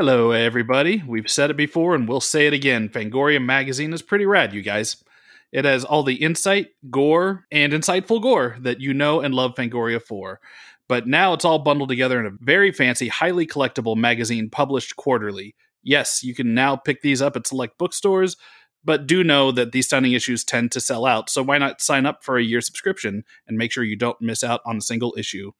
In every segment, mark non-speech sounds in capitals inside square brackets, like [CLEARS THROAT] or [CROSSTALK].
Hello, everybody. We've said it before and we'll say it again. Fangoria magazine is pretty rad, you guys. It has all the insight, gore, and insightful gore that you know and love Fangoria for. But now it's all bundled together in a very fancy, highly collectible magazine published quarterly. Yes, you can now pick these up at select bookstores, but do know that these stunning issues tend to sell out, so why not sign up for a year subscription and make sure you don't miss out on a single issue?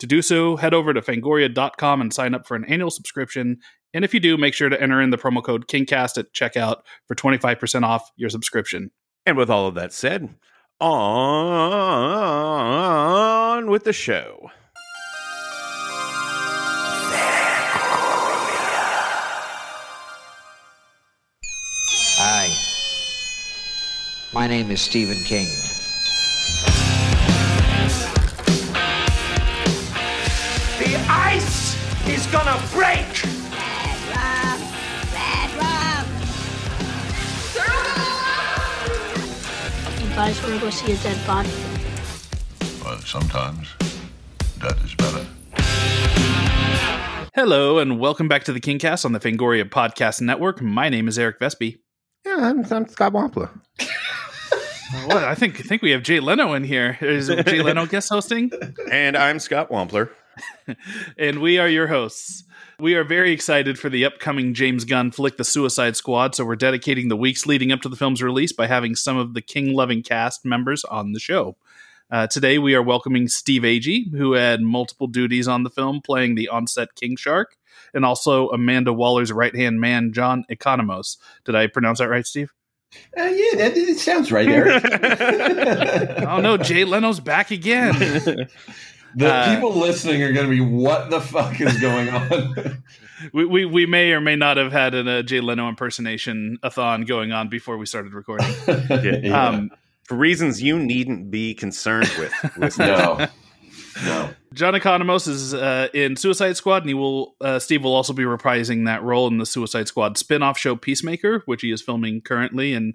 To do so, head over to fangoria.com and sign up for an annual subscription. And if you do, make sure to enter in the promo code KingCast at checkout for 25% off your subscription. And with all of that said, on with the show. Hi. My name is Stephen King. The ice is gonna break! You guys wanna go see a dead body? But sometimes that is better. Hello, and welcome back to the KingCast on the Fangoria Podcast Network. My name is Eric Vespe. Yeah, I'm, I'm Scott Wampler. [LAUGHS] What? I think I think we have Jay Leno in here. Is Jay Leno guest hosting? And I'm Scott Wampler. [LAUGHS] and we are your hosts. We are very excited for the upcoming James Gunn flick, The Suicide Squad. So we're dedicating the weeks leading up to the film's release by having some of the King loving cast members on the show. Uh, today we are welcoming Steve Agee, who had multiple duties on the film, playing the onset King Shark, and also Amanda Waller's right hand man, John Economos. Did I pronounce that right, Steve? Uh, yeah, that, it sounds right, Eric. [LAUGHS] [LAUGHS] Oh no, Jay Leno's back again. [LAUGHS] the Uh, people listening are going to be, what the fuck is going [LAUGHS] on? we, we we may or may not have had a uh, Jay Leno impersonation a thon going on before we started recording. [LAUGHS] Yeah. Um, For reasons you needn't be concerned with. [LAUGHS] no, no. John Economos is uh, in Suicide Squad, and he will uh, Steve will also be reprising that role in the Suicide Squad spin-off show Peacemaker, which he is filming currently in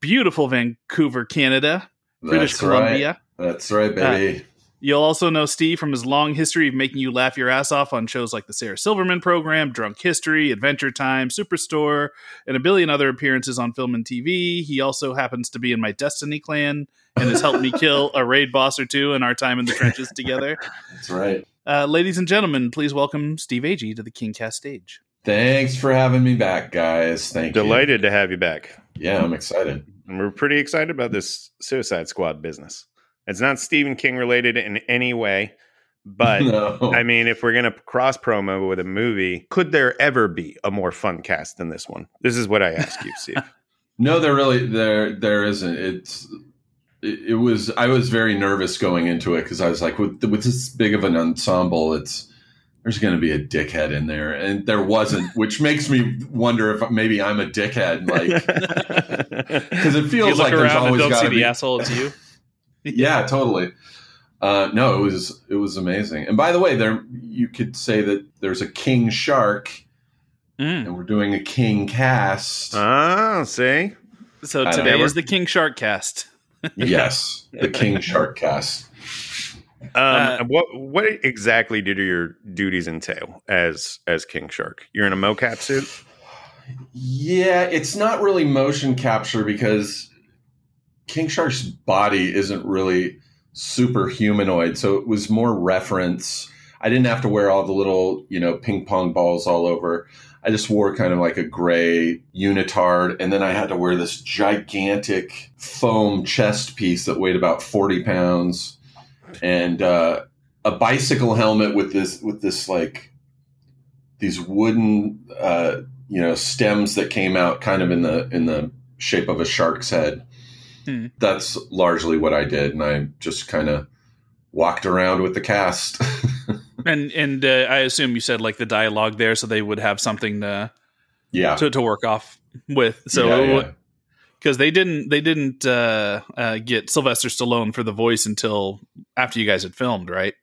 beautiful Vancouver, Canada, British That's Columbia. Right. That's right, baby. You'll also know Steve from his long history of making you laugh your ass off on shows like the Sarah Silverman Program, Drunk History, Adventure Time, Superstore, and a billion other appearances on film and TV. He also happens to be in my Destiny clan and has helped me [LAUGHS] kill a raid boss or two in our time in the trenches together. That's right. Uh, ladies and gentlemen, please welcome Steve Agee to the KingCast stage. Thanks for having me back, guys. Thank you. Delighted to have you back. Yeah, I'm excited. And we're pretty excited about this Suicide Squad business. It's not Stephen King related in any way, but [LAUGHS] no. I mean, if we're going to cross promo with a movie, could there ever be a more fun cast than this one? This is what I ask you, Steve. [LAUGHS] No, there really there there isn't. It's it, it was I was very nervous going into it because I was like with with this big of an ensemble, it's there's going to be a dickhead in there, and there wasn't, [LAUGHS] which makes me wonder if maybe I'm a dickhead, like because it feels like there's always got see to the be. asshole. It's you. [LAUGHS] Yeah, totally. Uh, no, it was it was amazing. And by the way, there you could say that there's a king shark, Mm. and we're doing a king cast. oh, see? So I today know. is the King Shark cast. [LAUGHS] yes, the [LAUGHS] king shark cast. Um, Uh, what what exactly do your duties entail as as King Shark? You're in a mocap suit. Yeah, it's not really motion capture because King Shark's body isn't really super humanoid, so it was more reference. I didn't have to wear all the little, you know, ping pong balls all over. I just wore kind of like a gray unitard, and then I had to wear this gigantic foam chest piece that weighed about forty pounds, and uh, a bicycle helmet with this with this like these wooden uh, you know stems that came out kind of in the in the shape of a shark's head. Hmm. That's largely what I did, and I just kind of walked around with the cast. [LAUGHS] And and uh, I assume you said like the dialogue there, so they would have something to yeah, to, to work off with. So yeah, yeah. because they didn't they didn't uh, uh, get Sylvester Stallone for the voice until after you guys had filmed, right?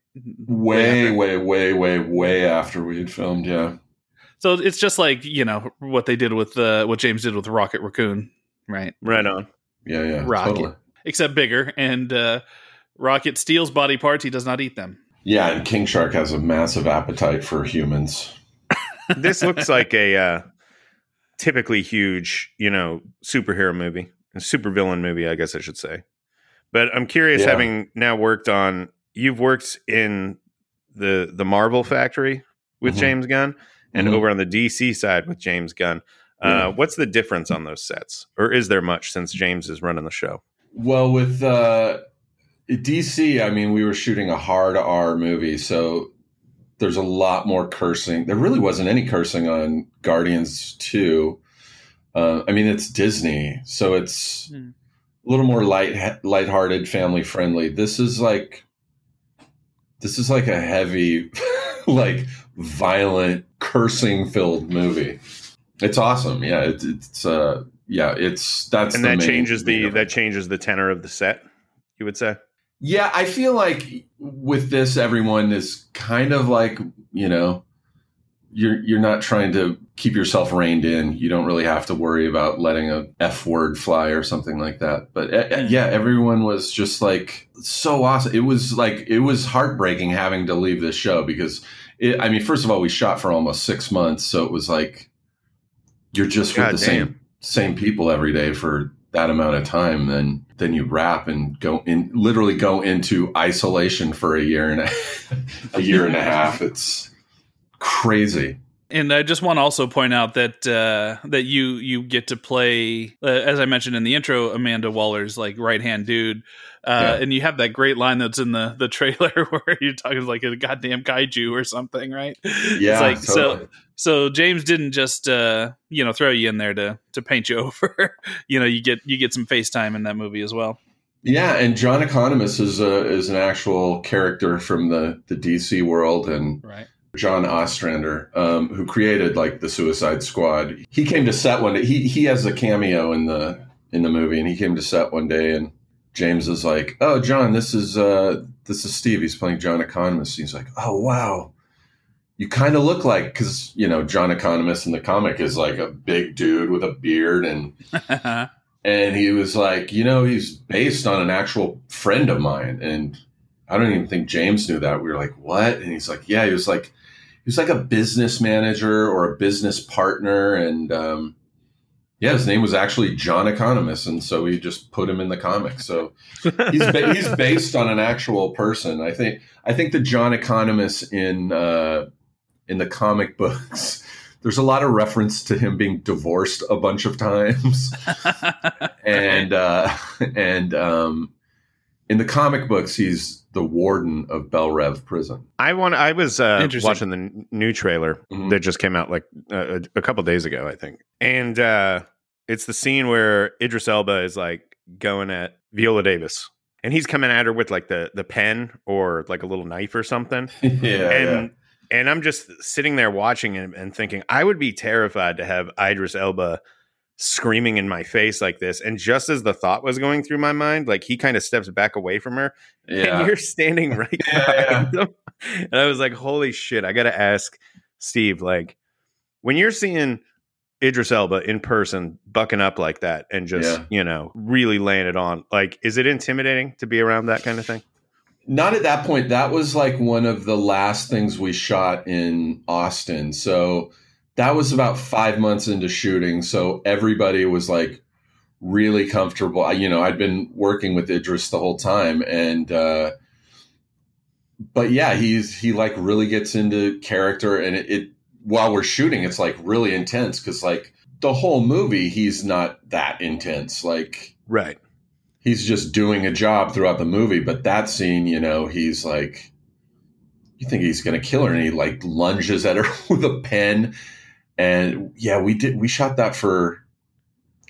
way, after. way, way, way, way after we had filmed. Yeah, So it's just like you know what they did with uh, what James did with Rocket Raccoon, right? Right on. Yeah, yeah, Rocket. totally. Except bigger, and uh, Rocket steals body parts; he does not eat them. Yeah, and King Shark has a massive appetite for humans. this looks like a uh, typically huge, you know, superhero movie, a supervillain movie, I guess I should say. But I'm curious, Yeah. having now worked on, you've worked in the the Marvel factory with Mhm. James Gunn, and Mhm. over on the DC side with James Gunn. Uh, What's the difference on those sets, or is there much since James is running the show? Well, with uh, DC, I mean, we were shooting a hard R movie, so there's a lot more cursing. There really wasn't any cursing on Guardians 2. Uh, I mean, it's Disney, so it's Hmm. a little more light, lighthearted, family friendly. This is like, this is like a heavy, [LAUGHS] like violent, cursing filled movie. It's awesome. Yeah, it, it's uh, yeah, it's that's and that main- changes the that changes the tenor of the set. You would say. Yeah, I feel like with this, everyone is kind of like you know, you're you're not trying to keep yourself reined in. You don't really have to worry about letting a f word fly or something like that. But uh, yeah, everyone was just like so awesome. It was like it was heartbreaking having to leave this show because it, I mean, first of all, we shot for almost six months, so it was like you're just with the damn. same same people every day for that amount of time then then you wrap and go in literally go into isolation for a year and a, [LAUGHS] a year and a half it's crazy And I just want to also point out that uh, that you you get to play, uh, as I mentioned in the intro, Amanda Waller's like right hand dude, uh, Yeah. and you have that great line that's in the the trailer [LAUGHS] where you're talking like a goddamn kaiju or something, right? yeah it's like so. totally. So James didn't just uh, you know throw you in there to to paint you [LAUGHS] over. you know, you get you get some FaceTime in that movie as well. yeah and john economos is a is an actual character from the the dc world and Right. John Ostrander, um, who created like the Suicide Squad. He came to set one day. He he has a cameo in the in the movie, and he came to set one day, and James is like, "Oh, John, this is uh, this is Steve. He's playing John Economos." He's like, "Oh, wow." You kind of look like because you know John Economos in the comic is like a big dude with a beard, and [LAUGHS] and he was like, you know, he's based on an actual friend of mine, and I don't even think James knew that. We were like, what? And he's like, yeah, he was like, was like a business manager or a business partner, and um, yeah, his name was actually John Economos, and so we just put him in the comic. So he's ba- he's [LAUGHS] based on an actual person. I think I think the John Economos in uh, in the comic books. [LAUGHS] There's a lot of reference to him being divorced a bunch of times [LAUGHS] and uh, and um, in the comic books, he's the warden of Belle Reve Prison. I want. I was uh, watching the n- new trailer Mhm. that just came out like uh, a, a couple days ago, I think, and uh, it's the scene where Idris Elba is like going at Viola Davis, and he's coming at her with like the the pen or like a little knife or something, [LAUGHS] yeah, and and I'm just sitting there watching and, and thinking I would be terrified to have Idris Elba screaming in my face like this and just as the thought was going through my mind like he kind of steps back away from her yeah. and you're standing [LAUGHS] right Yeah, behind them. And I was like, holy shit, I got to ask Steve, like, when you're seeing Idris Elba in person bucking up like that and just, Yeah. you know, really laying it on, like, is it intimidating to be around that kind of thing? Not at that point. That was like one of the last things we shot in Austin. So that was about five months into shooting. So everybody was like really comfortable. I- You know, I'd been working with Idris the whole time, and uh, but yeah, he's he like really gets into character, and it, it while we're shooting, it's like really intense because like the whole movie, he's not that intense. Like Right. he's just doing a job throughout the movie. But that scene, you know, he's like, you think he's going to kill her, and he like lunges at her [LAUGHS] with a pen. And yeah, we did. We shot that for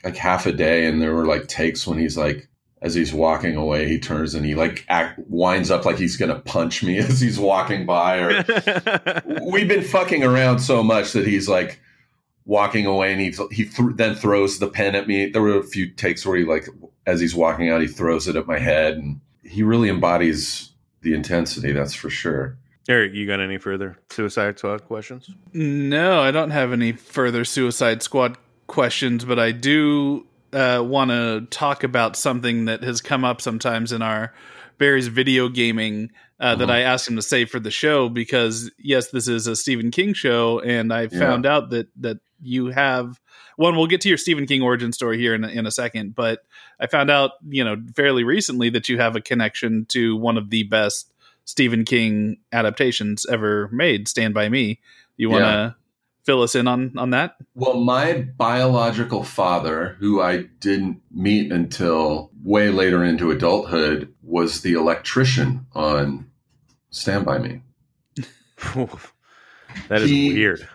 like half a day, and there were like takes when he's like, as he's walking away, he turns and he like act, winds up like he's going to punch me [LAUGHS] as he's walking by. Or [LAUGHS] we've been fucking around so much that he's like walking away and he he th- then throws the pen at me. There were a few takes where he like as he's walking out, he throws it at my head, and he really embodies the intensity. That's for sure. Eric, you got any further Suicide Squad questions? No, I don't have any further Suicide Squad questions, but I do uh, want to talk about something that has come up sometimes in our Barry's video gaming uh, that Mhm. I asked him to say for the show because yes, this is a Stephen King show, and I Yeah. found out that that you have one. We'll get to your Stephen King origin story here in a, in a second, but I found out you know fairly recently that you have a connection to one of the best Stephen King adaptations ever made, Stand by Me. You want to Yeah. fill us in on on that? Well, my biological father, who I didn't meet until way later into adulthood, was the electrician on Stand By Me. [LAUGHS] that is He- weird.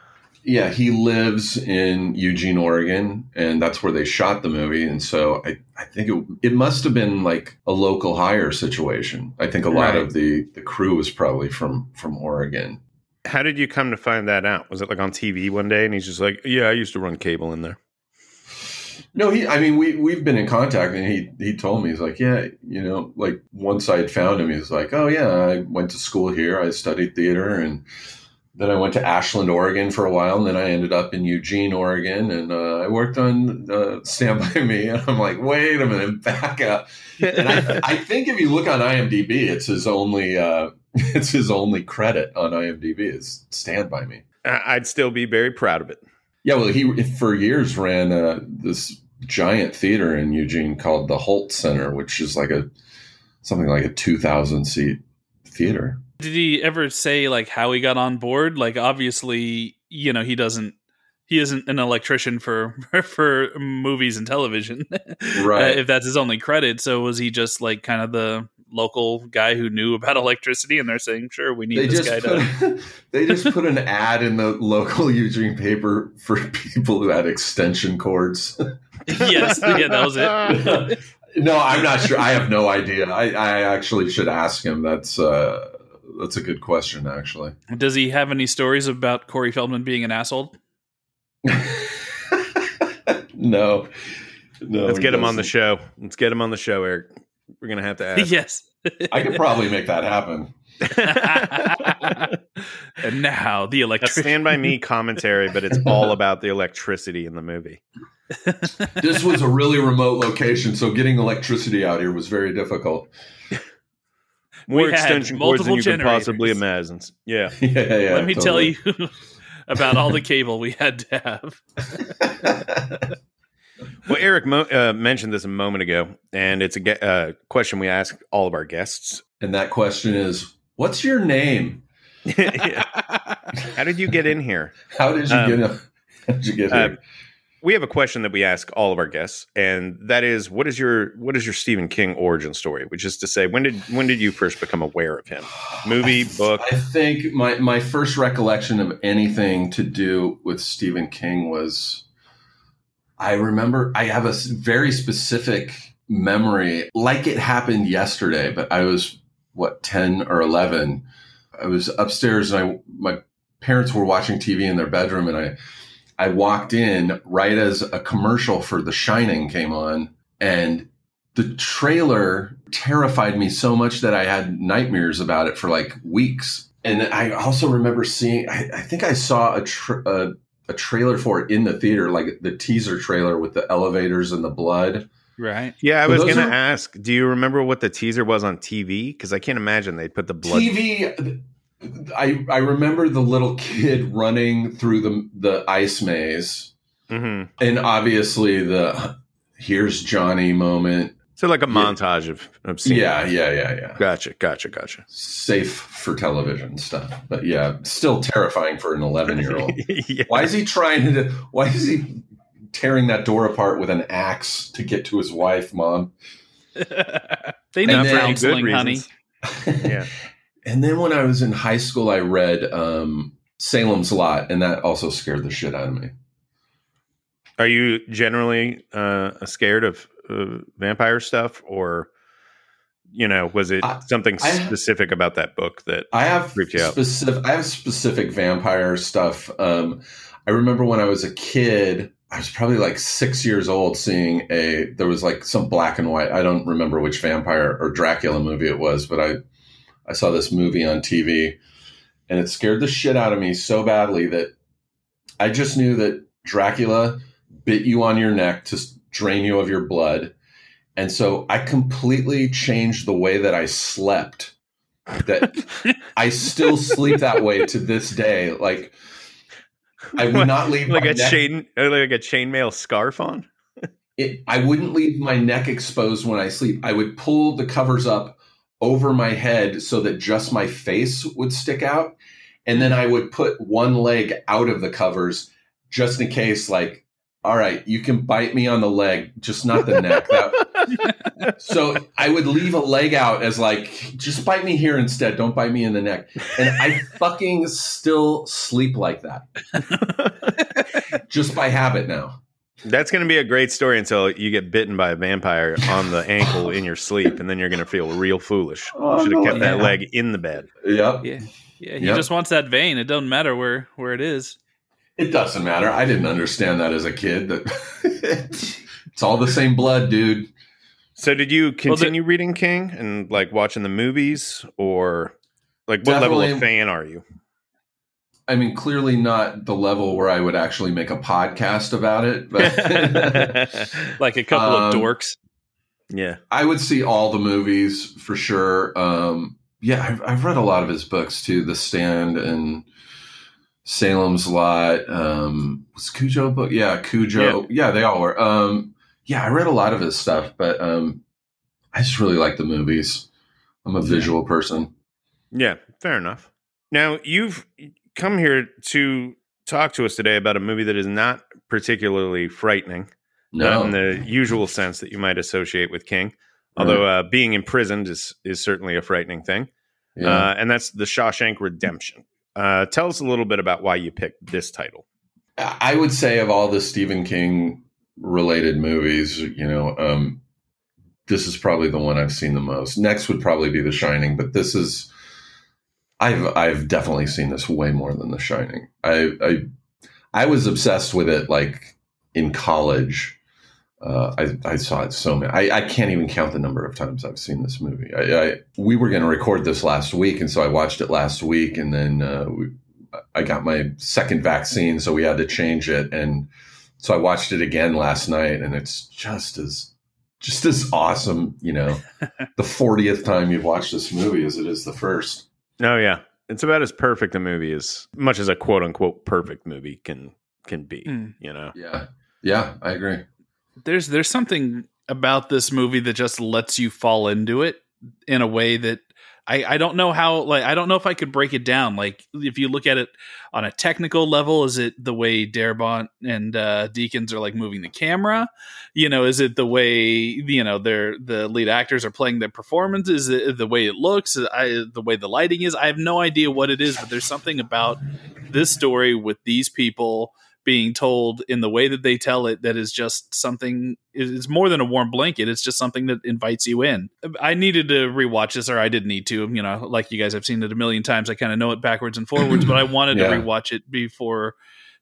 Yeah, he lives in Eugene, Oregon, and that's where they shot the movie. And so I, I think it, it must have been like a local hire situation. I think a lot Right. of the, the crew was probably from from Oregon. How did you come to find that out? Was it like on TV one day and he's just like, Yeah, I used to run cable in there. No, he. I mean, we we've been in contact, and he he told me he's like, yeah, you know, like once I had found him, he was like, oh yeah, I went to school here, I studied theater, and then I went to Ashland, Oregon for a while, and then I ended up in Eugene, Oregon, and uh, I worked on uh, Stand by Me, [LAUGHS] and I'm like, wait a minute, back up. And I, I think if you look on IMDb, it's his only uh, [LAUGHS] it's his only credit on IMDb is Stand by Me. I'd still be very proud of it. Yeah, well, he for years ran uh, this giant theater in Eugene called the Hult Center, which is like a something like a two thousand seat theater. Did he ever say like how he got on board? Like obviously, you know, he doesn't he isn't an electrician for [LAUGHS] for movies and television. [LAUGHS] Right. Uh, if that's his only credit. So was he just like kind of the local guy who knew about [LAUGHS] electricity and they're saying, "Sure, we need They this guy to they just put an ad in the local Eugene paper for people who had extension cords. Yes, yeah, that was it. no, I'm not sure. I have no idea. I, I actually should ask him. That's uh, that's a good question, actually. Does he have any stories about Corey Feldman being an asshole? [LAUGHS] no, no. Let's get him on the show. Let's get him on the show, Eric. We're gonna have to ask. yes. [LAUGHS] I could probably make that happen. [LAUGHS] and now the A electrician. stand by me commentary, but it's all about the electricity in the movie. this was a really remote location, so getting electricity out here was very difficult. More We had extension cords than multiple you could possibly generators. imagine. Yeah. [LAUGHS] yeah, yeah. Let me tell you [LAUGHS] about all the cable we had to have. [LAUGHS] Well, Eric mo- uh, mentioned this a moment ago, and it's a ge- uh, question we ask all of our guests. and that question is, what's your name? How did you get in here? How did you Um, get? How did you get uh, here? We have a question that we ask all of our guests, and that is, what is your what is your Stephen King origin story? Which is to say, when did when did you first become aware of him? [SIGHS] Movie, book. I think my my first recollection of anything to do with Stephen King was, I remember I have a very specific memory, like it happened yesterday. But I was what ten or eleven. I was upstairs, and I my parents were watching TV in their bedroom, and I I walked in right as a commercial for The Shining came on, and the trailer terrified me so much that I had nightmares about it for like weeks. And I also remember seeing, I, I think I saw a, tra- a, a trailer for it in the theater, like the teaser trailer with the elevators and the blood. Right. Yeah, I So was going to are- ask. Do you remember what the teaser was on TV? Because I can't imagine they'd put the blood. TV, I, I remember the little kid running through the, the ice maze. hmm And obviously the here's Johnny moment. So like a Yeah. montage of, of scenes. Yeah, yeah, yeah, yeah. Gotcha, gotcha, gotcha. Safe for television stuff. But yeah, still terrifying for an 11 year old. [LAUGHS] yeah. Why is he trying to? Why is he tearing that door apart with an axe to get to his wife, mom? [LAUGHS] they need And then- counseling, honey. Yeah. [LAUGHS] and then when I was in high school, I read um, Salem's Lot, and that also scared the shit out of me. Are you generally uh, scared of uh, vampire stuff, or you know, was it I- something I- specific about that book that? I have Freaked you out. specific. I have specific vampire stuff. Um, I remember when I was a kid. I was probably like six years old, seeing a. There was like some black and white. I don't remember which vampire or Dracula movie it was, but I, I saw this movie on TV, and it scared the shit out of me so badly that I just knew that Dracula bit you on your neck to drain you of your blood, And so I completely changed the way that I slept. That [LAUGHS] I still sleep that way to this day. Like I would not [LAUGHS] leave like my a neck- chain, uh, like a chainmail scarf on. it, I wouldn't leave my neck exposed when I sleep. I would pull the covers up over my head so that just my face would stick out. And then I would put one leg out of the covers just in case, like, all right, you can bite me on the leg, just not the neck. That, [LAUGHS] so I would leave a leg out as like, just bite me here instead. Don't bite me in the neck. And I fucking still sleep like that [LAUGHS] just by habit now. That's going to be a great story until you get bitten by a vampire on the ankle in your sleep, and then you're going to feel real foolish. Oh, Should have no, kept that leg in the bed. Yep. Yeah, yeah. He Yep. just wants that vein. It doesn't matter where where it is. It doesn't matter. I didn't understand that as a kid. That [LAUGHS] it's all the same blood, dude. So, did you Well, the- continue reading King and like watching the movies, or like what level of fan are you? I mean, clearly not the level where I would actually make a podcast about it, but [LAUGHS] Like a couple of Um, dorks. yeah, I would see all the movies for sure. Um, yeah, I've, I've read a lot of his books too, The Stand and Salem's Lot. Um, was Cujo a book? Yeah, Cujo. Yeah. they all were. Um, yeah, I read a lot of his stuff, but um, I just really like the movies. I'm a visual person. yeah, fair enough. Now you've come here to talk to us today about a movie that is not particularly frightening. No, not in the usual sense that you might associate with King. Although uh, being imprisoned is is certainly a frightening thing, yeah. uh, and that's the Shawshank Redemption. Uh, tell us a little bit about why you picked this title. I would say of all the Stephen King related movies, you know, um, this is probably the one I've seen the most. Next would probably be The Shining, but this is I've I've definitely seen this way more than The Shining. I I, I was obsessed with it like in college. Uh, I, I saw it so many. I, I can't even count the number of times I've seen this movie. I, I we were going to record this last week, and so I watched it last week, and then uh, we, I got my second vaccine, so we had to change it, and so I watched it again last night, and it's just as just as awesome. You know, [LAUGHS] the fortieth time you've watched this movie as it is the first. Oh yeah, it's about as perfect a movie as much as a quote unquote perfect movie can can be. Mm. You know, Yeah, yeah, I agree. there's there's something about this movie that just lets you fall into it in a way that I, I don't know how like I don't know if I could break it down. Like if you look at it on a technical level, is it the way Darabont and uh, Deakins are like moving the camera? You know, is it the way you know they're the lead actors are playing their performance? Is it the way it looks? I, the way the lighting is? I have no idea what it is, but there's something about this story with these people being told in the way that they tell it that is just something it's more than a warm blanket it's just something that invites you in i needed to rewatch this or i didn't need to you know like you guys have seen it a million times i kind of know it backwards and forwards but i [CLEARS THROAT] wanted Yeah. to rewatch it before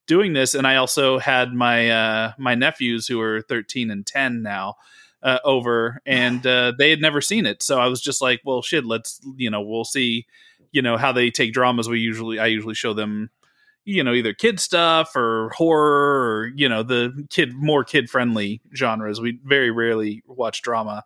doing this and i also had my uh my nephews who are 13 and 10 now uh, over and uh, they had never seen it so i was just like well shit let's you know we'll see you know how they take dramas we usually i usually show them you know either kid stuff or horror or you know the kid more kid friendly genres we very rarely watch drama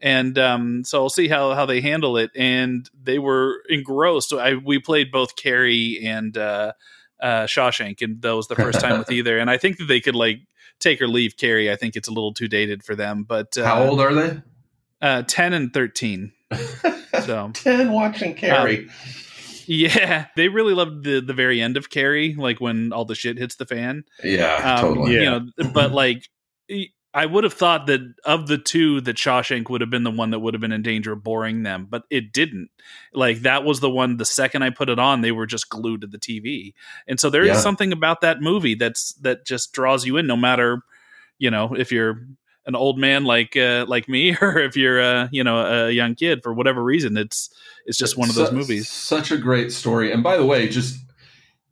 and um, so I'll see how how they handle it. And they were engrossed. So I we played both Carrie and uh, uh, Shawshank, and that was the first time with [LAUGHS] either. And I think that they could like take or leave Carrie. I think it's a little too dated for them. But uh, How old are they? Uh, Ten and thirteen. [LAUGHS] So ten watching Carrie. [LAUGHS] yeah, they really loved the the very end of Carrie, like when all the shit hits the fan. yeah, Um, totally. Yeah. You know, but [CLEARS THROAT] like I would have thought that of the two, that Shawshank would have been the one that would have been in danger of boring them, but it didn't. Like that was the one. The second I put it on, they were just glued to the TV, and so there is Yeah. something about that movie that's that just draws you in, no matter you know if you're an old man like uh, like me [LAUGHS] or if you're uh, you know a young kid for whatever reason. It's it's just one of those movies. Such a great story. And by the way, just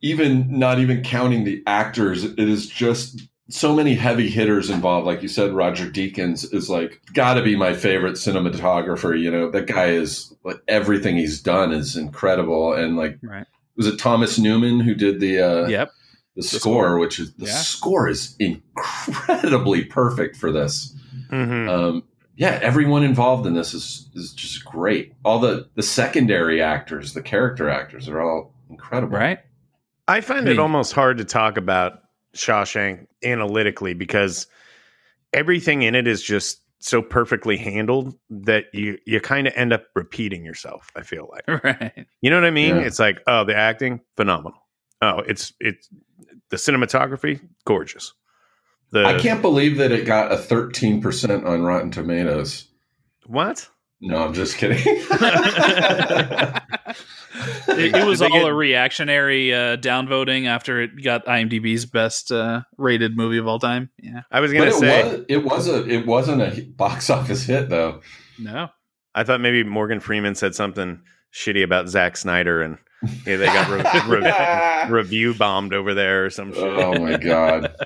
even not even counting the actors, it is just so many heavy hitters involved. Like you said, Roger Deakins is like got to be my favorite cinematographer. You know, that guy is like everything he's done is incredible. And like, Right. was it Thomas Newman who did the uh, Yep. The, score. score, which is the Yeah. score is incredibly perfect for this. Mhm. Um, yeah, everyone involved in this is is just great. All the the secondary actors, the character actors, are all incredible. Right? I find Me. it almost hard to talk about Shawshank analytically because everything in it is just so perfectly handled that you you kind of end up repeating yourself. I feel like [LAUGHS] Right. you know what I mean. Yeah. It's like oh, the acting phenomenal. Oh, it's it's the cinematography gorgeous. The I can't believe that it got a 13% on Rotten Tomatoes. what No, I'm just kidding. [LAUGHS] it, it was all get- a reactionary uh, downvoting after it got IMDb's best uh, rated movie of all time. Yeah. I was but gonna it say. was it was a it wasn't a [LAUGHS] box office hit though. No. I thought maybe Morgan Freeman said something shitty about Zack Snyder and yeah, they got re- [LAUGHS] re- review bombed over there or some shit. Oh my god. [LAUGHS]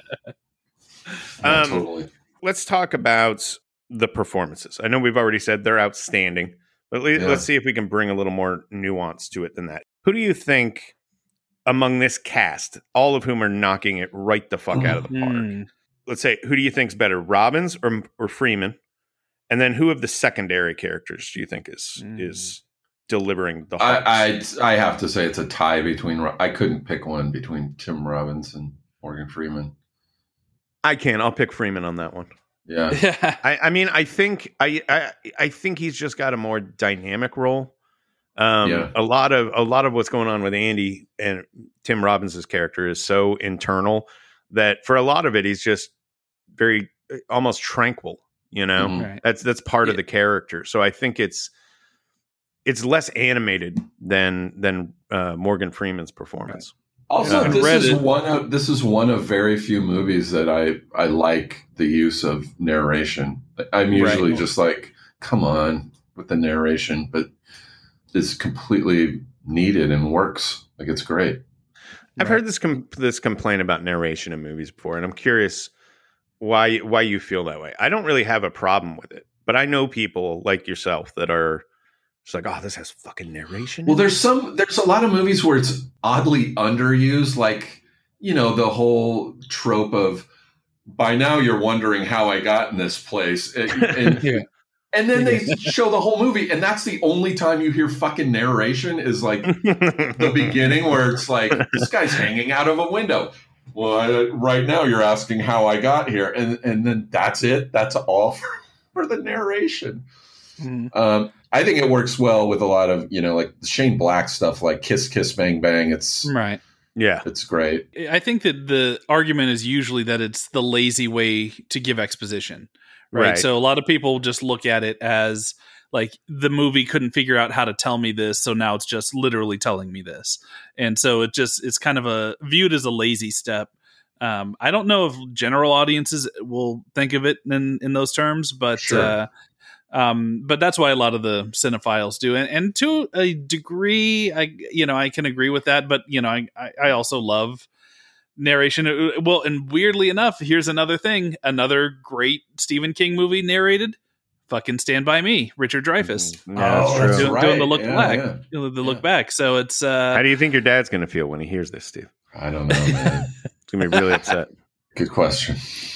Yeah, Um, totally. let's talk about the performances. I know we've already said they're outstanding, but le- Yeah. let's see if we can bring a little more nuance to it than that. Who do you think among this cast, all of whom are knocking it right the fuck out of the park? Hmm. Let's say, who do you think's better, Robbins or or Freeman? And then who of the secondary characters do you think is Mm. is delivering the hearts? I, I I have to say it's a tie between I couldn't pick one between Tim Robbins and Morgan Freeman. I can. I'll pick Freeman on that one. Yeah. Yeah. [LAUGHS] I, I mean, I think I, I I think he's just got a more dynamic role. Um, Yeah. A lot of a lot of what's going on with Andy and Tim Robbins's character is so internal that for a lot of it, he's just very uh, almost tranquil. You know, Mhm. Right. that's that's part of the character. So I think it's it's less animated than than uh, Morgan Freeman's performance. Also, Yeah. this Read is one of this is one of very few movies that I I like the use of narration. I'm usually Right. just like, come on with the narration, but it's completely needed and works. Like it's great. I've heard this com- this complaint about narration in movies before, and I'm curious why why you feel that way. I don't really have a problem with it, but I know people like yourself that are just like, oh, this has fucking narration. Well, there's some there's a lot of movies where it's oddly underused, like you know the whole trope of by now you're wondering how I got in this place, and, [LAUGHS] and, Yeah. and then they show the whole movie, and that's the only time you hear fucking narration is like the [LAUGHS] beginning where it's like this guy's hanging out of a window. Well, I, right now you're asking how I got here, and and then that's it. That's all [LAUGHS] for, for the narration. Mhm. Um, I think it works well with a lot of you know like Shane Black stuff, like Kiss Kiss Bang Bang. It's Right. yeah, it's great. I think that the argument is usually that it's the lazy way to give exposition. Right? Right. So a lot of people just look at it as like the movie couldn't figure out how to tell me this, so now it's just literally telling me this. And so it just it's kind of a viewed as a lazy step. Um, I don't know if general audiences will think of it in in those terms, but Sure. uh, um, but that's why a lot of the cinephiles do, and, and to a degree, I you know I can agree with that. But you know, I I, I also love narration. Uh, Well, and weirdly enough, here's another thing: another great Stephen King movie narrated. Fucking Stand by Me, Richard Dreyfuss. Mm, yeah, that's Oh, true. that's Doing, right. doing the look Yeah, back, yeah. the the look Yeah. back. So it's uh, How do you think your dad's going to feel when he hears this, Steve? I don't know, man. [LAUGHS] He's going to be really upset. Good question.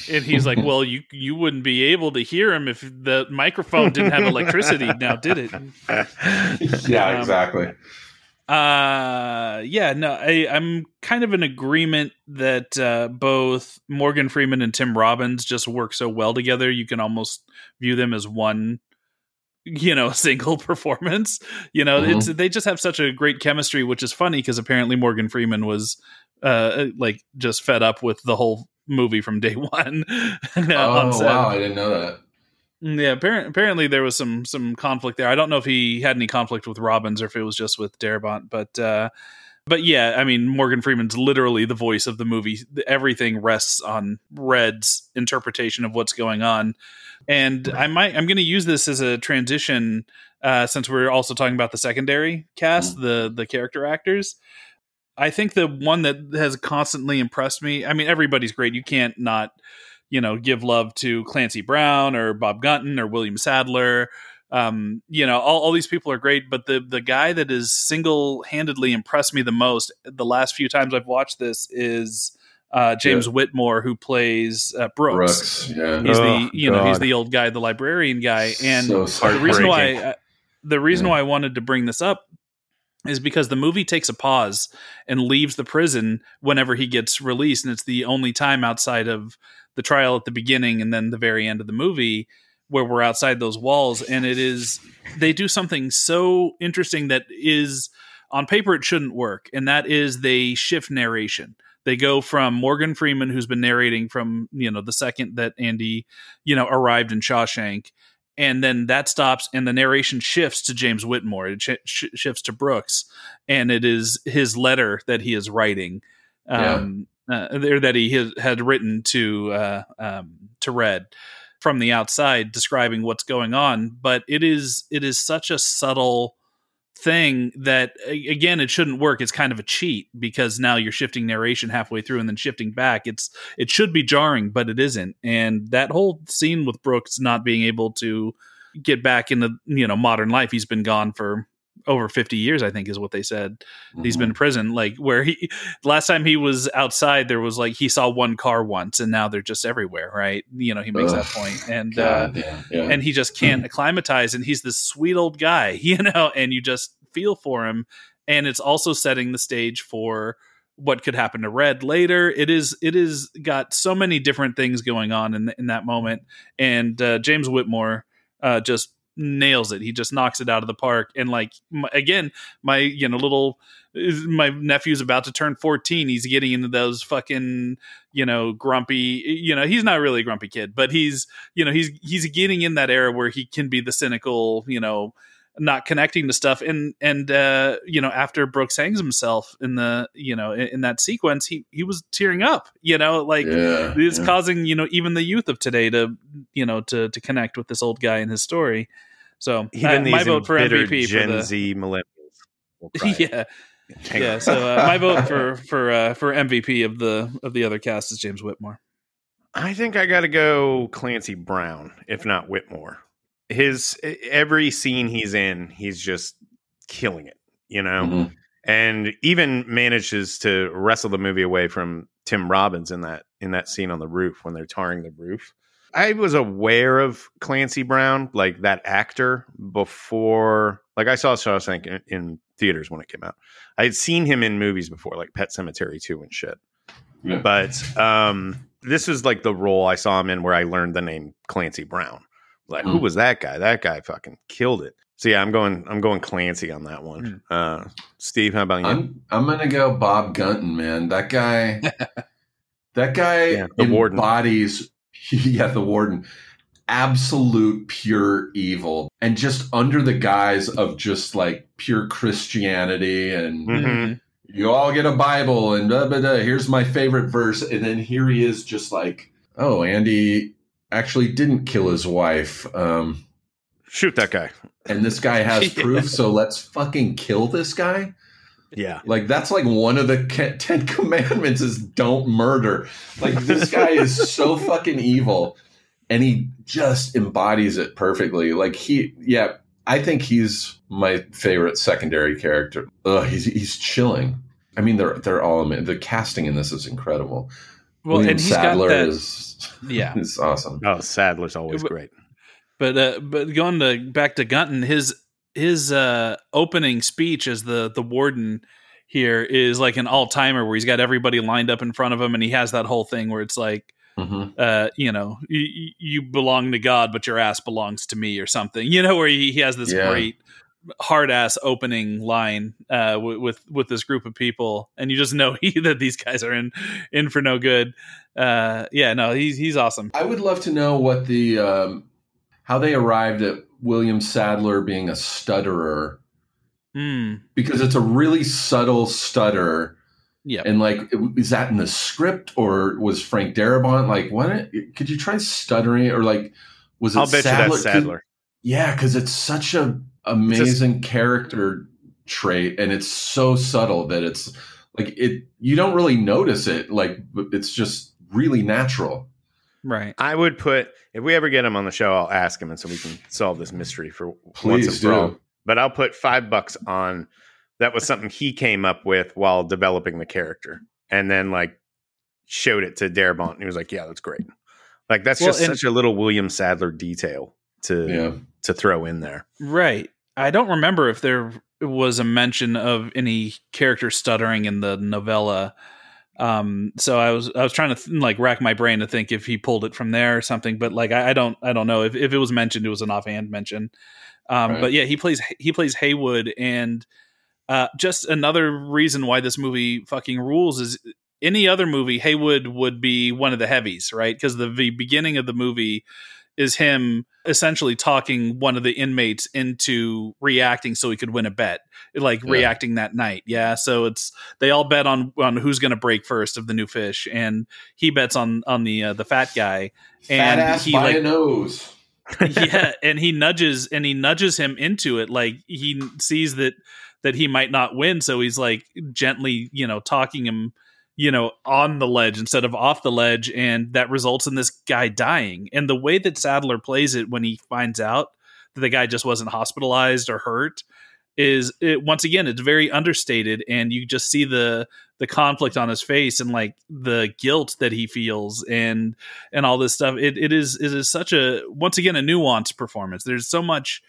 and he's like, "Well, you you wouldn't be able to hear him if the microphone didn't have electricity. Now, did it?" [LAUGHS] yeah, Um, exactly. Uh yeah, no, I, I'm kind of in agreement that uh, both Morgan Freeman and Tim Robbins just work so well together. You can almost view them as one, you know, [LAUGHS] single performance. You know, it's they just have such a great chemistry, which is funny because apparently Morgan Freeman was uh like just fed up with the whole movie from day [LAUGHS] one. oh set. wow, I didn't know that. Mm, Yeah, apparently, apparently there was some some conflict there. I don't know if he had any conflict with Robbins or if it was just with Darabont, but uh, but yeah, I mean Morgan Freeman's literally the voice of the movie. Everything rests on Red's interpretation of what's going on, and I might I'm going to use this as a transition uh, since we're also talking about the secondary cast, the the character actors. I think the one that has constantly impressed me. I mean, everybody's great. You can't not you know give love to Clancy Brown or Bob Gunton or William Sadler. Um, you know, all, all these people are great, but the the guy that has single handedly impressed me the most the last few times I've watched this is uh, James Yeah. Whitmore, who plays uh, Brooks. Brooks, yeah. He's Oh, the you know he's the old guy, the librarian guy, and So the reason why heartbreaking. uh, the reason Yeah. why I wanted to bring this up is because the movie takes a pause and leaves the prison whenever he gets released, and it's the only time outside of the trial at the beginning and then the very end of the movie where we're outside those walls and it is they do something so interesting that is on paper it shouldn't work and that is they shift narration. They go from morgan freeman who's been narrating from you know the second that andy you know arrived in shawshank and then that stops and the narration shifts to james whitmore. It sh- sh- shifts to brooks and it is his letter that he is writing um uh, or that he has, had written to uh um to red from the outside describing what's going on but it is it is such a subtle thing that again it shouldn't work. It's kind of a cheat because now you're shifting narration halfway through and then shifting back. It's it should be jarring but it isn't. And that whole scene with brooks not being able to get back into you know modern life he's been gone for over 50 years i think is what they said. He's Mm-hmm. been in prison like where he last time he was outside there was like he saw one car once and now they're just everywhere right? You know he makes that point and uh God damn, yeah. and he just can't acclimatize and he's this sweet old guy [LAUGHS] you know and you just feel for him and it's also setting the stage for what could happen to red later. It is it is got so many different things going on in, in that moment and uh, james whitmore uh, just nails it. He just knocks it out of the park. And like my, again my you know little my nephew's about to turn 14 he's getting into those fucking you know grumpy you know he's not really a grumpy kid but he's you know he's he's getting in that era where he can be the cynical you know not connecting to stuff and and uh you know after brooks hangs himself in the you know in, in that sequence he he was tearing up you know like yeah, it's yeah. causing you know even the youth of today to you know to to connect with this old guy and his story so Even uh, my vote for mvp Gen for the Z millennials. [LAUGHS] yeah yeah so uh, my vote for [LAUGHS] for uh for mvp of the of the other cast is james whitmore I think I got to go Clancy Brown, if not Whitmore. His every scene he's in, he's just killing it, you know, Mhm. and even manages to wrestle the movie away from Tim Robbins in that in that scene on the roof when they're tarring the roof. I was aware of Clancy Brown, like that actor, before. Like I saw Shawshank in, in theaters when it came out. I had seen him in movies before, like Pet Sematary two and shit Yeah. but um this was like the role I saw him in where I learned the name Clancy Brown. Like, who Mm. was that guy? That guy fucking killed it. So yeah, I'm going I'm going Clancy on that one. Uh Steve, how about you? I'm I'm gonna go Bob Gunton, man. That guy, [LAUGHS] that guy Yeah, the warden. embodies, [LAUGHS] yeah, the warden, absolute pure evil, and just under the guise of just like pure Christianity, and Mhm. you all get a Bible, and blah, blah, blah, here's my favorite verse, and then here he is, just like, oh, Andy actually didn't kill his wife. Um, Shoot that guy. and this guy [LAUGHS] has Yeah. proof, so let's fucking kill this guy. Yeah. Like that's like one of the [LAUGHS] Ten Commandments is don't murder. Like this guy is so [LAUGHS] fucking evil, and he just embodies it perfectly. Like he, yeah, I think he's my favorite secondary character. Ugh, he's he's chilling. I mean, they're they're all the casting in this is incredible. well William and he's Sadler got that is yeah [LAUGHS] it's awesome. Oh, Sadler's always But- great. But uh, but going to back to Gunton, his his uh, opening speech as the the warden here is like an all timer where he's got everybody lined up in front of him, and he has that whole thing where it's like, Mhm. uh, you know, you, you belong to God, but your ass belongs to me, or something. You know, where he, he has this Yeah. great hard ass opening line uh, with, with with this group of people, and you just know [LAUGHS] he, that these guys are in in for no good. Uh, yeah, no, he's he's awesome. I would love to know what the um, how they arrived at William Sadler being a stutterer Hmm. because it's a really subtle stutter. Yeah. And like, is that in the script or was Frank Darabont like, what? Could you try stuttering or like, was it I'll bet Sadler? you that's Sadler. Yeah, because it's such a amazing character trait, and it's so subtle that it's like it. You don't really notice it. Like it's just really natural. Right. I would put if we ever get him on the show, I'll ask him and so we can solve this mystery for once Please and for all. do. But I'll put five bucks on that was something he came up with while developing the character. And then like showed it to Darabont, and he was like, "Yeah, that's great." Like that's Well, just and- such a little William Sadler detail to Yeah. to throw in there. Right. I don't remember if there was a mention of any character stuttering in the novella. Um, so I was I was trying to th- like rack my brain to think if he pulled it from there or something, but like I, I don't I don't know if, if it was mentioned, it was an offhand mention. Um, Right. but yeah, he plays he plays Haywood, and uh, just another reason why this movie fucking rules is any other movie Haywood would be one of the heavies, right? Because the, the beginning of the movie is him essentially talking one of the inmates into reacting so he could win a bet like Yeah. reacting that night yeah so it's they all bet on on who's going to break first of the new fish and he bets on on the uh, the fat guy Fat and ass he by like a nose. [LAUGHS] yeah and he nudges and he nudges him into it like he sees that that he might not win so he's like gently you know talking him you know on the ledge instead of off the ledge and that results in this guy dying. And the way that sadler plays it when he finds out that the guy just wasn't hospitalized or hurt is it once again it's very understated and you just see the the conflict on his face and like the guilt that he feels and and all this stuff. It, it is it is such a once again a nuanced performance. There's so much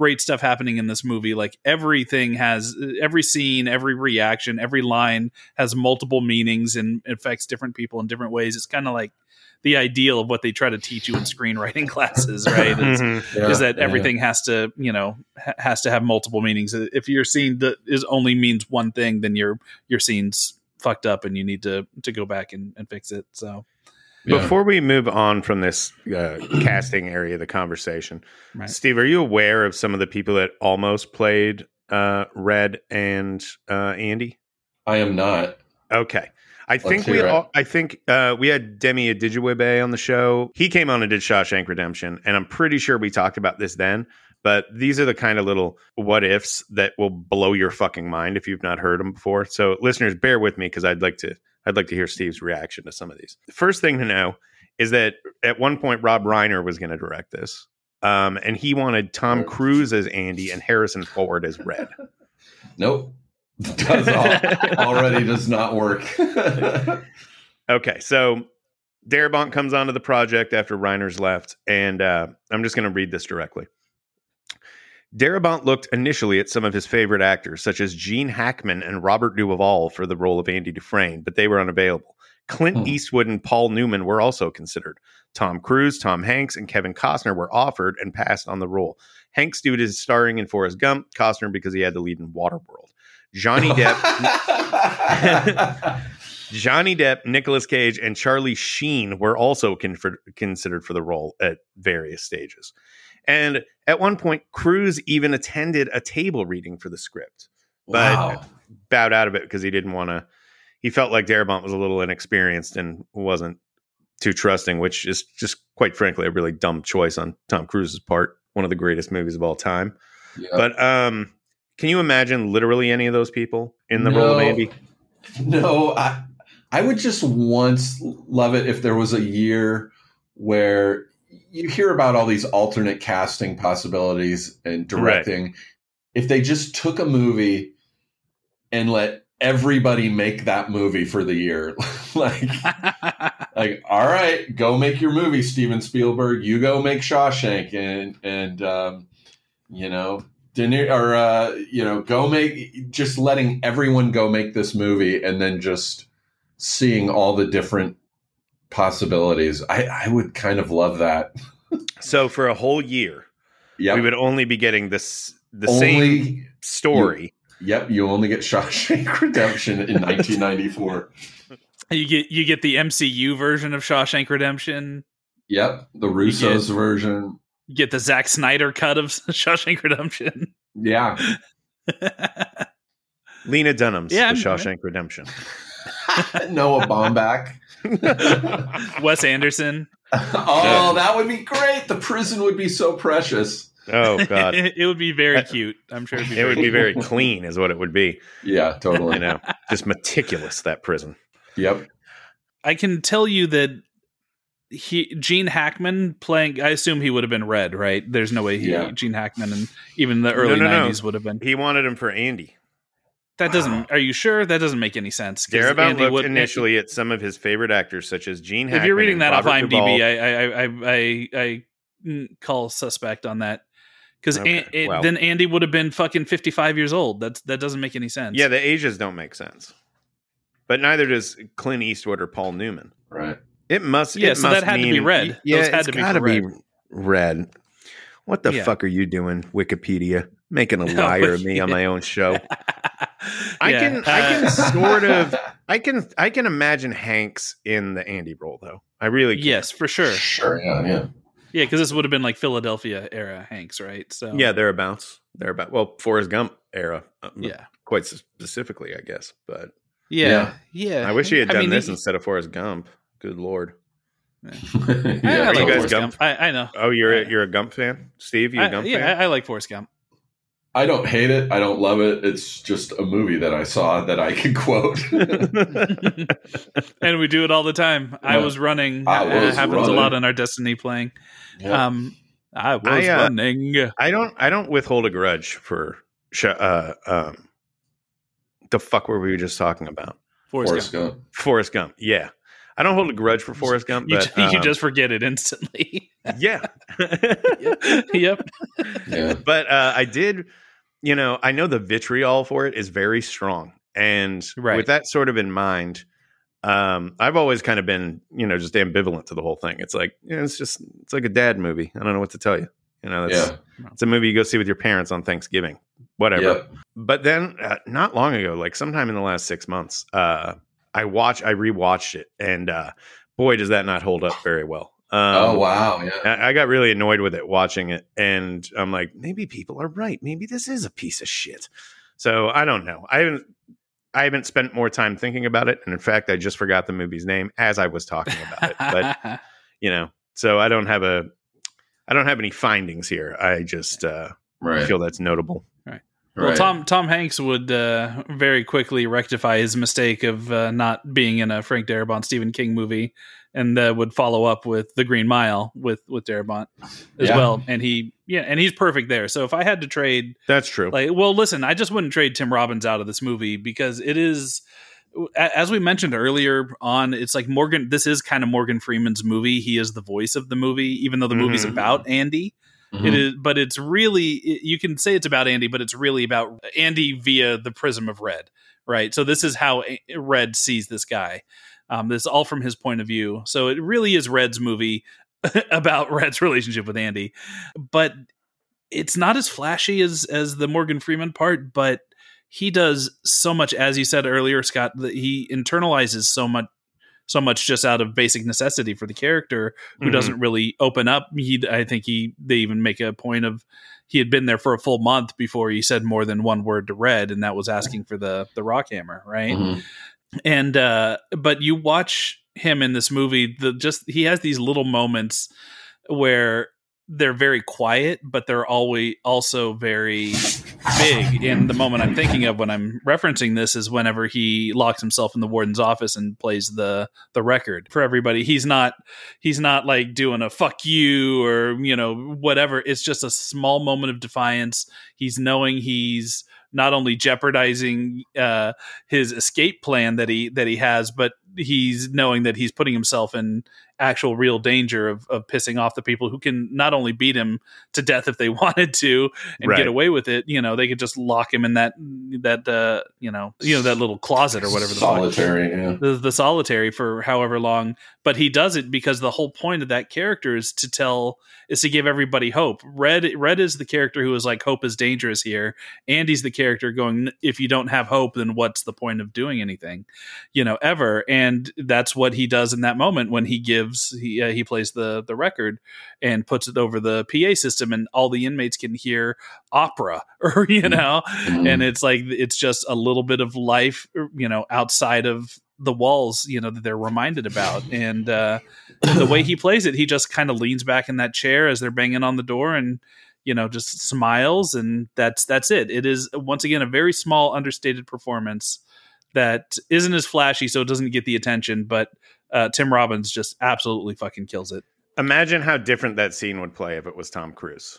great stuff happening in this movie. Like everything has every scene every reaction every line has multiple meanings and affects different people in different ways. It's kind of like the ideal of what they try to teach you in screenwriting [LAUGHS] classes right. Yeah, mm-hmm. is that yeah. everything has to you know ha- has to have multiple meanings. If your scene that is only means one thing then your your scene's fucked up and you need to to go back and, and fix it. So Yeah. Before we move on from this uh, casting area of the conversation, Right. Steve, are you aware of some of the people that almost played uh, Red and uh, Andy? I am not. Okay. I think we all, I think uh, we had Demi Adejuyigbe on the show. He came on and did Shawshank Redemption, and I'm pretty sure we talked about this then. But these are the kind of little what ifs that will blow your fucking mind if you've not heard them before. So listeners, bear with me because I'd like to I'd like to hear Steve's reaction to some of these. The first thing to know is that at one point Rob Reiner was going to direct this, um, and he wanted Tom Cruise as Andy and Harrison Ford as Red. [LAUGHS] Nope. [LAUGHS] Does al- already does not work. [LAUGHS] Okay, so Darabont comes onto the project after Reiner's left, and uh, I'm just going to read this directly. Darabont looked initially at some of his favorite actors, such as Gene Hackman and Robert Duvall, for the role of Andy Dufresne, but they were unavailable. Clint Hmm. Eastwood and Paul Newman were also considered. Tom Cruise, Tom Hanks, and Kevin Costner were offered and passed on the role. Hanks due to his starring in Forrest Gump, Costner because he had the lead in Waterworld. Johnny [LAUGHS] Depp [LAUGHS] Johnny Depp, Nicolas Cage, and Charlie Sheen were also confer- considered for the role at various stages. And at one point, Cruise even attended a table reading for the script, but wow. bowed out of it because he didn't want to. He felt like Darabont was a little inexperienced and wasn't too trusting, which is just quite frankly a really dumb choice on Tom Cruise's part. One of the greatest movies of all time. Yeah. But um, can you imagine literally any of those people in the role of No. Andy? [LAUGHS] No, I I would just once love it if there was a year where you hear about all these alternate casting possibilities and directing. If they just took a movie and let everybody make that movie for the year, [LAUGHS] like [LAUGHS] like all right, go make your movie, Steven Spielberg. You go make Shawshank, and and um, you know. Niro, or uh, you know, go make just letting everyone go make this movie, and then just seeing all the different possibilities. I, I would kind of love that. [LAUGHS] So for a whole year, Yep. we would only be getting this the same only story. yep. You only get Shawshank [LAUGHS] Redemption in 1994. you get you get the mcu version of shawshank redemption Yep, the Russo's version. you get the Zack snyder cut of [LAUGHS] shawshank redemption Yeah, Lena Dunham's Yeah, The I'm- Shawshank Redemption. Noah Baumbach. [LAUGHS] wes anderson oh, that would be great. The prison would be so precious. Oh God, it, [LAUGHS] it would be very cute i'm sure it'd be it would be very clean, is what it would be. Yeah, totally. You know, just meticulous that prison. Yep. I can tell you that he Gene Hackman playing. I assume he would have been Red, right? There's no way he, Yeah. Gene Hackman and even the early no, no. '90s would have been. He wanted him for Andy. That doesn't. Are you sure? That doesn't make any sense. Darabont Andy looked would- initially at some of his favorite actors, such as Gene Hackman. If you're reading and that off IMDb, Duvall. I, I, I, I, I call suspect on that because Okay, well. then Andy would have been fucking 55 years old. That's that doesn't make any sense. yeah, the ages don't make sense, but neither does Clint Eastwood or Paul Newman. Right. It must. Yeah, it so must that had to be mean- red. Yeah, Those had it's to be gotta for be red. red. What the Yeah. fuck are you doing, Wikipedia? Making a No, [LAUGHS] oh, liar of me on my own show. [LAUGHS] I Yeah, can, I can [LAUGHS] sort of, I can, I can imagine Hanks in the Andy role though. I really, can. yes, for sure. Sure. Yeah. Yeah. Yeah, because this would have been like Philadelphia era Hanks, right? So yeah, thereabouts, thereabouts. Well, Forrest Gump era, uh, yeah, quite specifically, I guess. But yeah, yeah. I wish he had I done mean, this he- instead of Forrest Gump. Good lord. [LAUGHS] I, yeah, I like you guys Forrest Gump? Gump. I, I know. Oh, you're a, you're a Gump fan, Steve? You a I- Gump yeah, fan? I, I like Forrest Gump. I don't hate it. I don't love it. It's just a movie that I saw that I can quote. [LAUGHS] and we do it all the time. I was running. I was happens running. a lot in our Destiny playing. Yeah. Um, I was I, uh, running. I don't I don't withhold a grudge for sh- uh um the fuck were we just talking about? Forrest, Forrest Gump. Gump. Forrest Gump. Yeah. I don't hold a grudge for Forrest Gump, You, but you um, just forget it instantly. [LAUGHS] yeah. yep. Yeah. but uh I did you know, I know the vitriol for it is very strong. And Right. with that sort of in mind, um, I've always kind of been, you know, just ambivalent to the whole thing. It's like, you know, it's just, it's like a dad movie. I don't know what to tell you. You know, that's, Yeah. it's a movie you go see with your parents on Thanksgiving, whatever. Yep. But then, uh, not long ago, like sometime in the last six months, uh, I watched, I rewatched it, and uh, boy, does that not hold up very well. Um, oh wow. Yeah. I I got really annoyed with it watching it, and I'm like, maybe people are right. Maybe this is a piece of shit. So I don't know. I haven't. I haven't spent more time thinking about it, and in fact, I just forgot the movie's name as I was talking about it. But [LAUGHS] you know, so I don't have a, I don't have any findings here. I just uh, Right. feel that's notable. Well. Tom Tom Hanks would uh, very quickly rectify his mistake of uh, not being in a Frank Darabont Stephen King movie, and uh, would follow up with The Green Mile with with Darabont as Yeah. well. And he yeah, and he's perfect there. So if I had to trade, That's true. like, well, listen, I just wouldn't trade Tim Robbins out of this movie because it is. As we mentioned earlier on, it's like Morgan. This is kind of Morgan Freeman's movie. He is the voice of the movie, even though the movie's Mhm. about Andy. Mhm. It is, but it's really it- you can say it's about Andy, but it's really about Andy via the prism of Red, right? So this is how Red sees this guy. Um, this is all from his point of view. So it really is Red's movie [LAUGHS] about Red's relationship with Andy, but it's not as flashy as as the Morgan Freeman part, but he does so much, as you said earlier, Scott. That he internalizes so much, so much just out of basic necessity for the character, who Mhm. doesn't really open up. He, I think he, they even make a point of he had been there for a full month before he said more than one word to Red, and that was asking for the the rock hammer, right? Mhm. and uh but you watch him in this movie the just he has these little moments where they're very quiet but they're always also very big. And the moment i'm thinking of when i'm referencing this is whenever he locks himself in the warden's office and plays the the record. For everybody he's not he's not like doing a fuck you or you know whatever. It's just a small moment of defiance. He's knowing he's not only jeopardizing uh his escape plan that he that he has, but he's knowing that he's putting himself in actual real danger of, of pissing off the people who can not only beat him to death if they [LAUGHS] wanted to and Right. get away with it, you know, they could just lock him in that that uh you know you know that little closet or whatever the Solitary. Yeah. the, the solitary for however long but he does it because the whole point of that character is to tell is to give everybody hope red red is the character who is like hope is dangerous here andy's the character going if you don't have hope then what's the point of doing anything you know ever and that's what he does in that moment when he gives he uh, he plays the the record and puts it over the PA system and all the inmates can hear opera [LAUGHS] or you know? Mhm. and it's like it's just a little bit of life you know outside of the walls you know that they're reminded about. And uh the way he plays it he just kind of leans back in that chair as they're banging on the door and you know just smiles and that's that's it. It is once again a very small understated performance that isn't as flashy so it doesn't get the attention but uh tim robbins just absolutely fucking kills it Imagine how different that scene would play if it was Tom Cruise.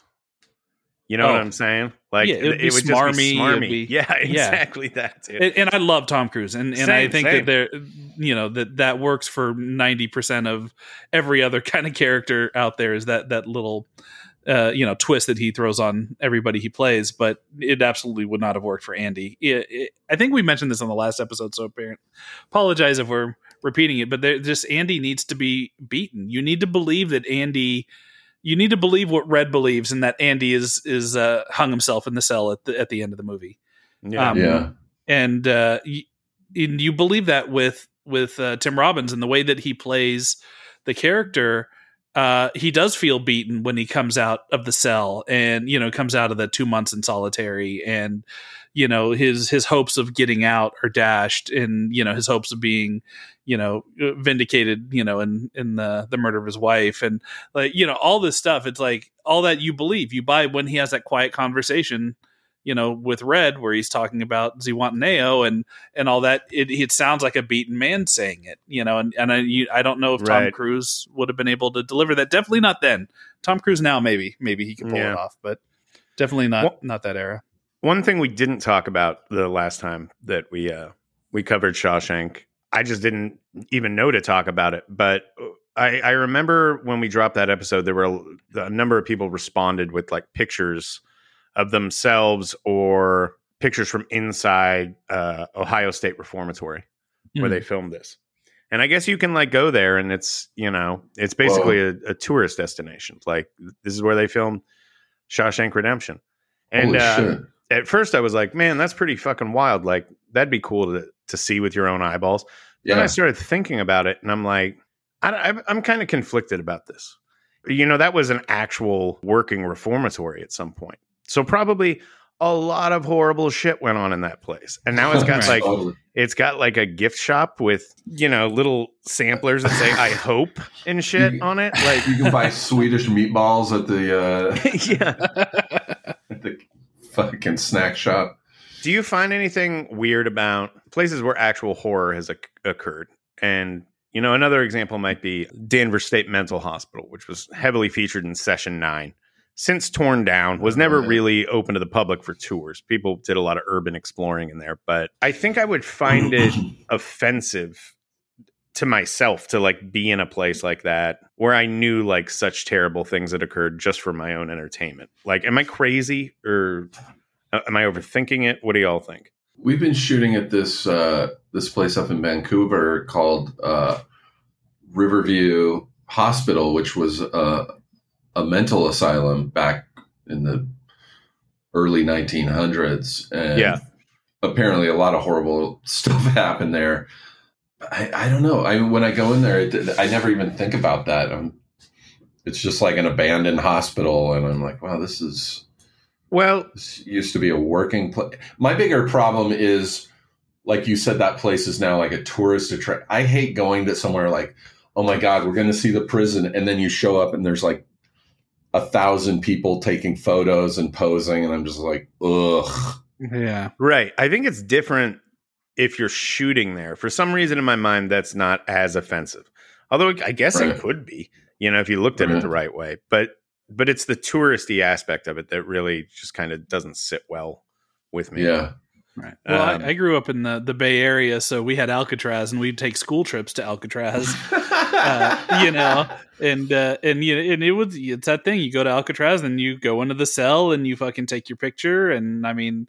You know what Oh. I'm saying? Like Yeah, it would be just smarmy, be smarmy. be- yeah, [LAUGHS] yeah. exactly that. Dude. and, I love Tom Cruise, and and I think same. that there, you know, that that works for ninety percent of every other [LAUGHS] kind of character out there. Is that that little, uh, you know, twist that he throws on everybody he plays? But it absolutely would not have worked for Andy. It, it, I think we mentioned this on the last episode, so apparent. Apologize if we're repeating it, but there, just Andy needs to be beaten. You need to believe that Andy. You need to believe what Red believes, and that Andy is is uh, hung himself in the cell at the at the end of the movie yeah. um, Yeah. and uh, y- and you believe that with with uh, Tim Robbins and the way that he plays the character. Uh, he does feel beaten when he comes out of the cell, and you know comes out of the two months in solitary, and you know his his hopes of getting out are dashed, and you know his hopes of being you know vindicated, you know in in the the murder of his wife, and like you know all this stuff. It's like all that you believe, you buy when he has that quiet conversation you know, with Red, where he's talking about Zihuatanejo and and all that. It, it sounds like a beaten man saying it, you know, and and I you, I don't know if Tom Cruise would have been able to deliver that. Definitely not then. Tom Cruise now, maybe maybe he could pull Yeah. it off, but definitely not Well- not that era. One thing we didn't talk about the last time that we uh we covered Shawshank, I just didn't even know to talk about it. But I, I remember when we dropped that episode, there were a, a number of people responded with like pictures of themselves or pictures from inside uh, Ohio State Reformatory where Hmm. they filmed this. And I guess you can like go there and it's, you know, it's basically a, a tourist destination. Like this is where they filmed Shawshank Redemption. And uh, at first I was like, man, that's pretty fucking wild. Like that'd be cool to, to see with your own eyeballs. Then I started thinking about it and I'm like, I, I'm kind of conflicted about this. You know, that was an actual working reformatory at some point. So probably a lot of horrible shit went on in that place. And now it's [LAUGHS] got like it's got like a gift shop with, you know, little samplers that say I [LAUGHS] hope and shit You- on it. [LAUGHS] Like you can buy Swedish meatballs at the uh, yeah. at the fucking snack shop. Do you find anything weird about places where actual horror has oc- occurred? And you know, another example might be Danvers State Mental Hospital, which was heavily featured in Session Nine. Since torn down, was never Right. really open to the public for tours. People did a lot of urban exploring in there, but I think I would find it [CLEARS THROAT] offensive to myself to like be in a place like that where I knew like such terrible things had occurred just for my own entertainment. Like, am I crazy or uh, am I overthinking it? What do y'all think? We've been shooting at this uh, this place up in Vancouver called uh, Riverview Hospital, which was uh, a mental asylum back in the early 1900s. And Yeah. apparently, a lot of horrible [LAUGHS] stuff happened there. I, I don't know. I when I go in there, it, I never even think about that. i it's just like an abandoned hospital, and I'm like, wow, this is Well, this used to be a working place. My bigger problem is, like you said, that place is now like a tourist attraction. I hate going to somewhere like, oh my god, we're going to see the prison, and then you show up and there's like a thousand people taking photos and posing, and I'm just like, ugh. Yeah, right. I think it's different if you're shooting there. For some reason in my mind, that's not as offensive. Although I guess Right. it could be, you know, if you looked at it the right way. But but it's the touristy aspect of it that really just kind of doesn't sit well with me. Yeah, right. Well, Um, I, I grew up in the the Bay Area, so we had Alcatraz, and we'd take school trips to Alcatraz. [LAUGHS] uh, you know, and uh, and you know, and it was it's that thing. You go to Alcatraz, and you go into the cell, and you fucking take your picture. And I mean,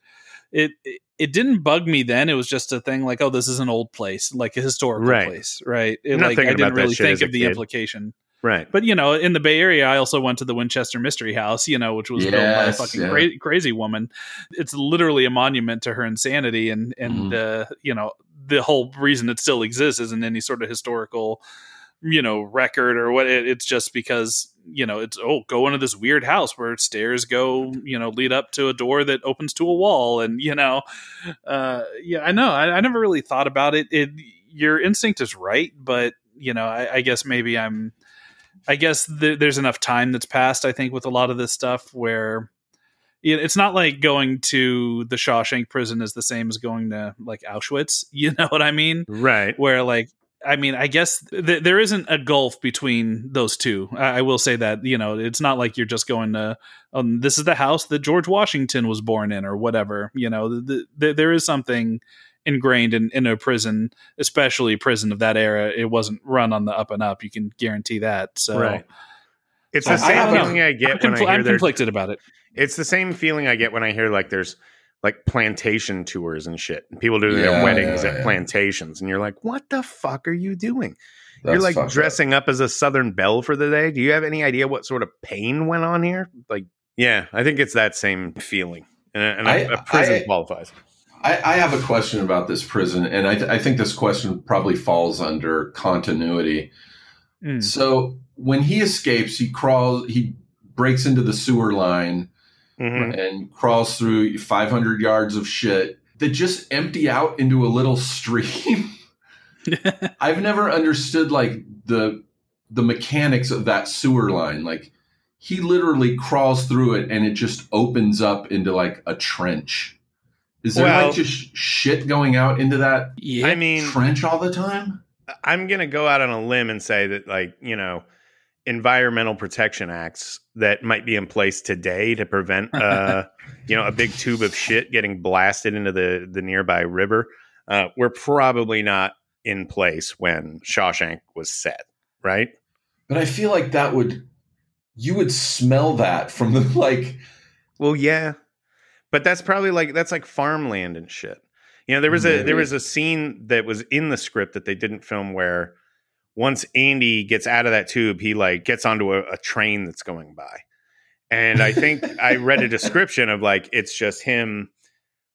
it it, it didn't bug me then. It was just a thing like, oh, this is an old place, like a historical Right. place, right? It, like I didn't really think of the kid. implication. Right. But you know, in the Bay Area, I also went to the Winchester Mystery House, you know, which was built by a fucking yeah. cra- crazy woman. It's literally a monument to her insanity, and and uh, you know, the whole reason it still exists isn't any sort of historical, you know, record or what. It, it's just because you know, it's oh, go into this weird house where stairs go, you know, lead up to a door that opens to a wall, and you know, uh, yeah, I know. I, I never really thought about it. It your instinct is right, but you know, I, I guess maybe I'm. I guess th- there's enough time that's passed. I think with a lot of this stuff where you know, it's not like going to the Shawshank prison is the same as going to like Auschwitz. [LAUGHS] You know what I mean? Right. Where like I mean, I guess th- there isn't a gulf between those two. I-, I will say that you know it's not like you're just going to um, this is the house that George Washington was born in or whatever. You know, the, the, there is something ingrained in, in a prison, especially prison of that era. It wasn't run on the up and up. You can guarantee that. So Right. It's the I same have a- feeling I I'm, get when I hear I'm conflicted about it. It's the same feeling I get when I hear like there's like plantation tours and shit. And people doing Yeah, their weddings yeah, at yeah. plantations. And you're like, what the fuck are you doing? That's you're like fucked up. dressing up as a Southern Belle for the day. Do you have any idea what sort of pain went on here? Like, yeah, I think it's that same feeling. And, a- and a- I- a prison I- qualifies. I, I have a question about this prison, and I, th- I think this question probably falls under continuity. Mm. So when he escapes, he crawls, he breaks into the sewer line Mhm. and crawls through 500 yards of shit that just empty out into a little stream. [LAUGHS] [LAUGHS] I've never understood like the the mechanics of that sewer line. Like he literally crawls through it and it just opens up into like a trench. Is there Well- like just shit going out into that yeah. I mean, trench all the time? I'm going to go out on a limb and say that, like, you know, environmental protection acts that might be in place today to prevent, uh, [LAUGHS] you know, a big tube of shit getting blasted into the the nearby river, uh, were probably not in place when Shawshank was set, right? But I feel like that would you would smell that from the [LAUGHS] like Well, yeah, but that's probably like that's like farmland and shit. You know, there was a mm-hmm. there was a scene that was in the script that they didn't film where once Andy gets out of that tube, he like gets onto a, a train that's going by, and I think I read a [LAUGHS] description of like it's just him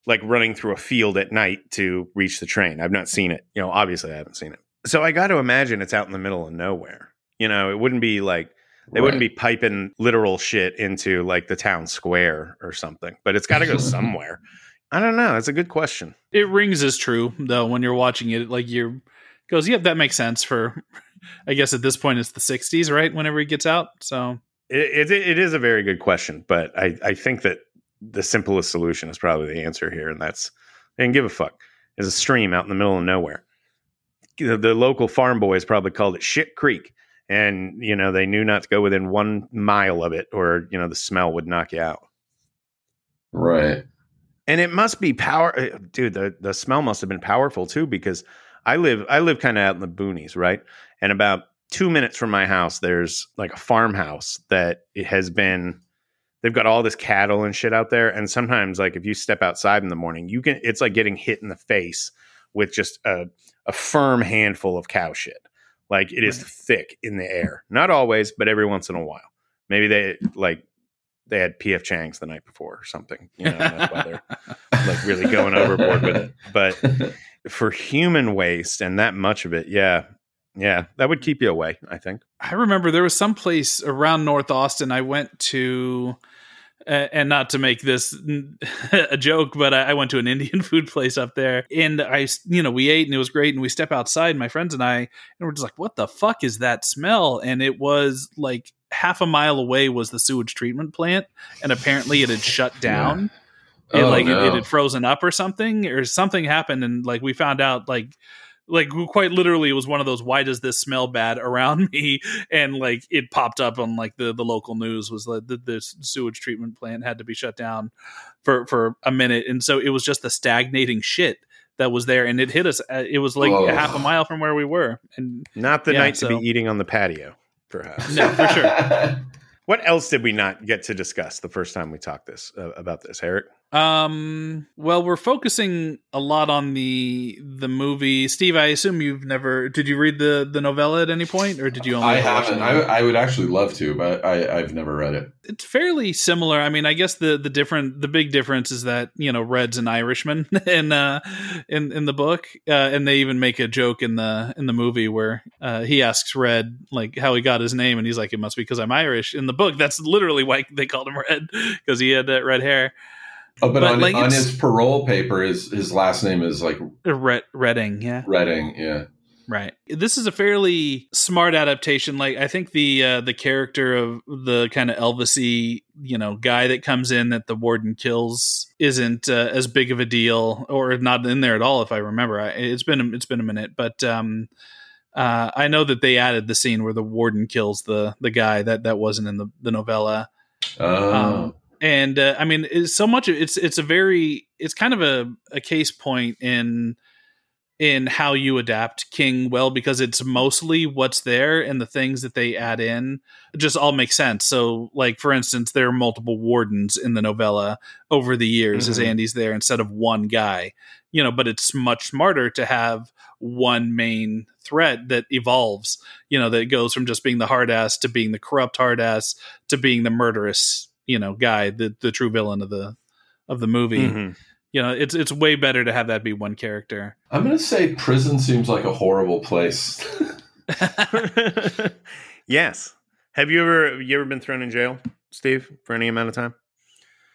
like running through a field at night to reach the train. I've not seen it. You know, obviously I haven't seen it. So I got to imagine it's out in the middle of nowhere. You know, it wouldn't be like they wouldn't be piping literal shit into like the town square or something, but it's got to go [LAUGHS] somewhere. I don't know. That's a good question. it rings as true though when you're watching it. Like you're goes, yep, that makes sense for. [LAUGHS] I guess at this point it's the '60s, right? Whenever he gets out, so It, it, it is a very good question, but I, I think that the simplest solution is probably the answer here, and that's they didn't give a fuck. Is a stream out in the middle of nowhere. The, the local farm boys probably called it Shit Creek, and you know they knew not to go within one mile of it, or you know the smell would knock you out. right. and it must be power uh, dude the, the smell must have been powerful too because i live i live kind of out in the boonies right and about two minutes from my house there's like a farmhouse that it has been they've got all this cattle and shit out there and sometimes like if you step outside in the morning you can it's like getting hit in the face with just a, a firm handful of cow shit like it is thick in the air not always but every once in a while maybe they like they had pf changs the night before or something you know and that's why they're like really going overboard with it. But [LAUGHS] for human waste and that much of it, yeah, yeah, that would keep you away. I think. I remember there was some place around North Austin I went to, and not to make this [LAUGHS] a joke, but I, went to an [LAUGHS] Indian food place up there, and I, you know, we ate and it was great, and we step outside, my friends and I, and we're just like, "What the fuck is that smell?" And it was like half a mile away was the sewage treatment plant, and apparently it had shut down. It, Oh, like it, it had frozen up or something, or something happened, and like we found out like like quite literally it was one of those why does this smell bad around [LAUGHS] me and like it popped up on like the the local news was that the, the sewage treatment plant had to be shut down for for a minute and so it was just the stagnating shit that was there and it hit us uh, it was like Oh. half a mile from where we were and Not the Yeah, night to be eating on the patio, perhaps. no for sure [LAUGHS] [LAUGHS] What else did we not get to discuss the first time we talked this uh, about this, Eric? Um. Well, we're focusing a lot on the the movie. Steve, I assume you've never. Did you read the the novella at any point, or did you only? I haven't. I. I would actually love to, but I, I've never read it. it's fairly similar. I mean, I guess the the different the big difference is that you know Red's an Irishman [LAUGHS] in uh in in the book, uh, and they even make a joke in the in the movie where uh, he asks Red like how he got his name, and he's like, "It must be because I'm Irish." In the book, that's literally why they called him Red [LAUGHS] because he had that red hair. Oh, but, But, on, like, on his parole paper, his his last name is like Red Redding, yeah. Redding. Yeah. Right. This is a fairly smart adaptation. Like I think the uh, the character of the kind of Elvisy, you know, guy that comes in that the warden kills isn't uh, as big of a deal, or not in there at all, if I remember. I, it's been a, it's been a minute, but um, Uh, I know that they added the scene where the warden kills the the guy that that wasn't in the the novella. Oh. Um, and uh, I mean, it's so much. It's it's a very it's kind of a, a case point in in how you adapt King well because it's mostly what's there and the things that they add in just all make sense. So, like for instance, there are multiple wardens in the novella over the years as Mhm. Andy's there instead of one guy. You know, but it's much smarter to have one main threat that evolves. You know, that goes from just being the hard ass to being the corrupt hard ass to being the murderous, you know, guy, the the true villain of the of the movie. Mhm. You know, it's it's way better to have that be one character. I'm going to say prison seems like a horrible place. [LAUGHS] yes. Have you ever you ever been thrown in jail, Steve, for any amount of time?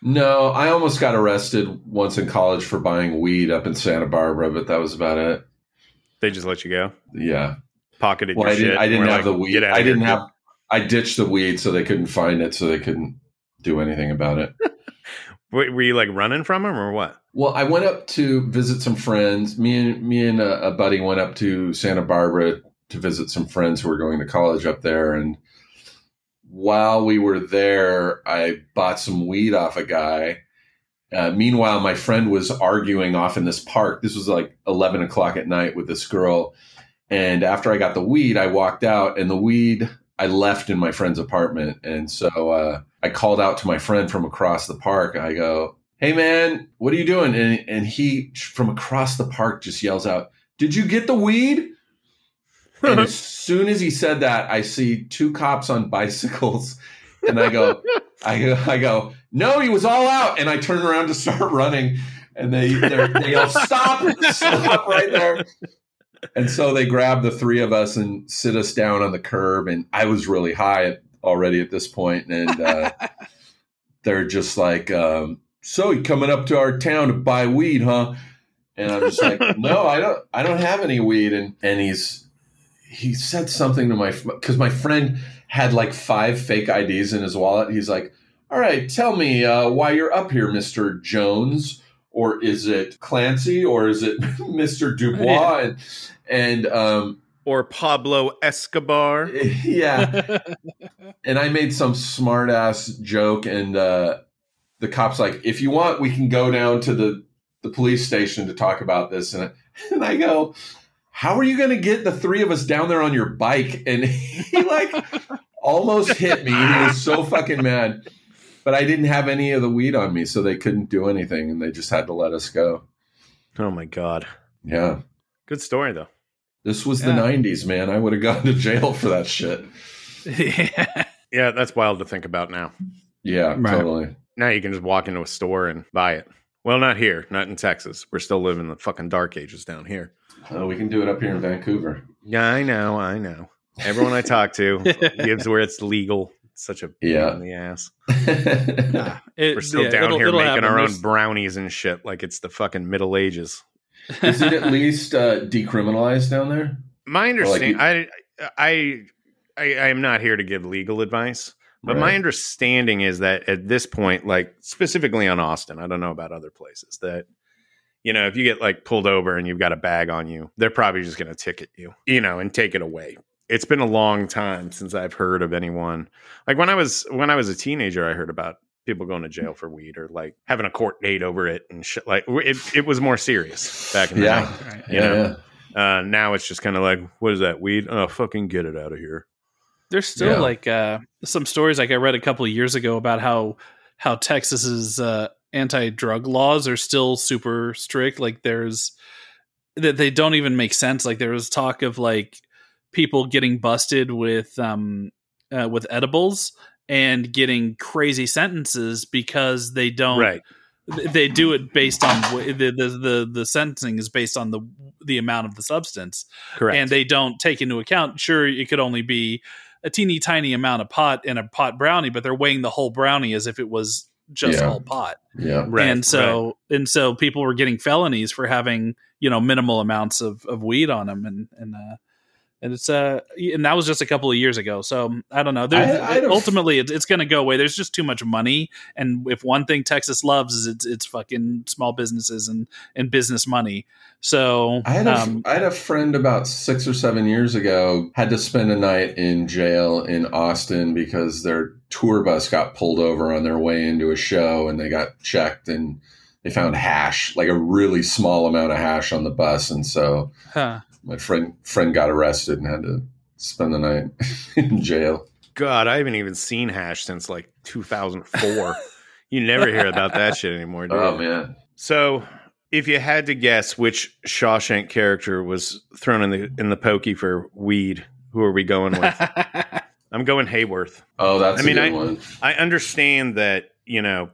no, I almost got arrested once in college for buying weed up in Santa Barbara, but that was about it. They just let you go, Yeah. pocketed Well, your I didn't. I didn't have like, the weed. I didn't kid." have, I ditched the weed so they couldn't find it, so they couldn't do anything about it. [LAUGHS] Were you like running from them or what? Well, I went up to visit some friends. Me and me and a, a buddy went up to Santa Barbara to visit some friends who were going to college up there. And while we were there, I bought some weed off a guy. Uh, meanwhile, my friend was arguing off in this park. This was like eleven o'clock at night with this girl. And after I got the weed, I walked out, and the weed I left in my friend's apartment. And so uh, I called out to my friend from across the park. I go, hey man, what are you doing? And, and he from across the park just yells out, did you get the weed? And as [LAUGHS] soon as he said that, I see two cops on bicycles, and I go, [LAUGHS] I go, I go, no, he was all out, and I turn around to start [LAUGHS] running, and they they yell, stop, stop right there. And so they grab the three of us and sit us down on the curb, and I was really high at, already at this point, and uh, [LAUGHS] they're just like, um, "So you coming up to our town to buy weed, huh?" And I'm just like, [LAUGHS] "No, I don't. I don't have any weed." And and he's he said something to my because my friend had like five fake IDs in his wallet. He's like, "All right, tell me uh, why you're up here, Mister Jones." Or is it Clancy? Or is it [LAUGHS] Mister Dubois? And and um, Or Pablo Escobar? [LAUGHS] yeah, [LAUGHS] and I made some smart ass joke, and uh, the cops like, if you want, we can go down to the the police station to talk about this, and I, and I go, how are you going to get the three of us down there on your bike? And he like almost hit me. He was so fucking mad, but I didn't have any of the weed on me, so they couldn't do anything, and they just had to let us go. Oh my god. Yeah. Good story though. This was Yeah. the 90s, man. I would have gone to jail for that shit. yeah. [LAUGHS] Yeah, that's wild to think about now. Yeah, Right. totally. Now you can just walk into a store and buy it. Well, not here, not in Texas. We're still living the fucking dark ages down here. Uh, we can do it up here in Vancouver. Yeah, I know, I know. Everyone I talk to [LAUGHS] gives where it's legal. It's such a pain Yeah. in the ass. [LAUGHS] Yeah. It- We're still yeah, down it'll- here it'll making happen. our own There's- brownies and shit like it's the fucking Middle Ages. Is it at [LAUGHS] least uh, decriminalized down there? My understanding, you- I, I, I, I am not here to give legal advice, but my understanding is that at this point, like specifically on Austin, I don't know about other places that, you know, if you get like pulled over and you've got a bag on you, they're probably just going to ticket you, you know, and take it away. It's been a long time since I've heard of anyone like when I was when I was a teenager, I heard about people going to jail for weed or like having a court date over it and shit. Like it, it was more serious back in the Yeah. day. Right. You yeah, know? Uh, now it's just kind of like, what is that weed? Oh, fucking get it out of here. There's still Yeah. like uh, some stories like I read a couple of years ago about how how Texas's uh, anti drug laws are still super strict. Like there's that they don't even make sense. Like there was talk of like people getting busted with um uh, with edibles and getting crazy sentences because they don't Right. they do it based on wh- the, the the the sentencing is based on the the amount of the substance Correct. and they don't take into account sure it could only be a teeny tiny amount of pot in a pot brownie but they're weighing the whole brownie as if it was just Yeah. all pot yeah. right. and so and so people were getting felonies for having you know minimal amounts of, of weed on them and and uh and it's uh and that was just a couple of years ago. So i don't know. I- I don't- ultimately it's, it's going to go away. There's just too much money. And if one thing texas loves is it's, it's fucking small businesses and and business money. So I had, a, um, I had a friend about six or seven years ago had to spend a night in jail in Austin because their tour bus got pulled over on their way into a show and they got checked and they found hash, like a really small amount of hash on the bus. And so huh. My friend friend got arrested and had to spend the night [LAUGHS] in jail. God, I haven't even seen Hash since like 2004. you never hear about that shit anymore, do [LAUGHS] Oh you? man. So, if you had to guess which Shawshank character was thrown in the in the pokey for weed, who are we going with? [LAUGHS] I'm going Hayworth. Oh, that's I mean, good I- one. I understand that you know,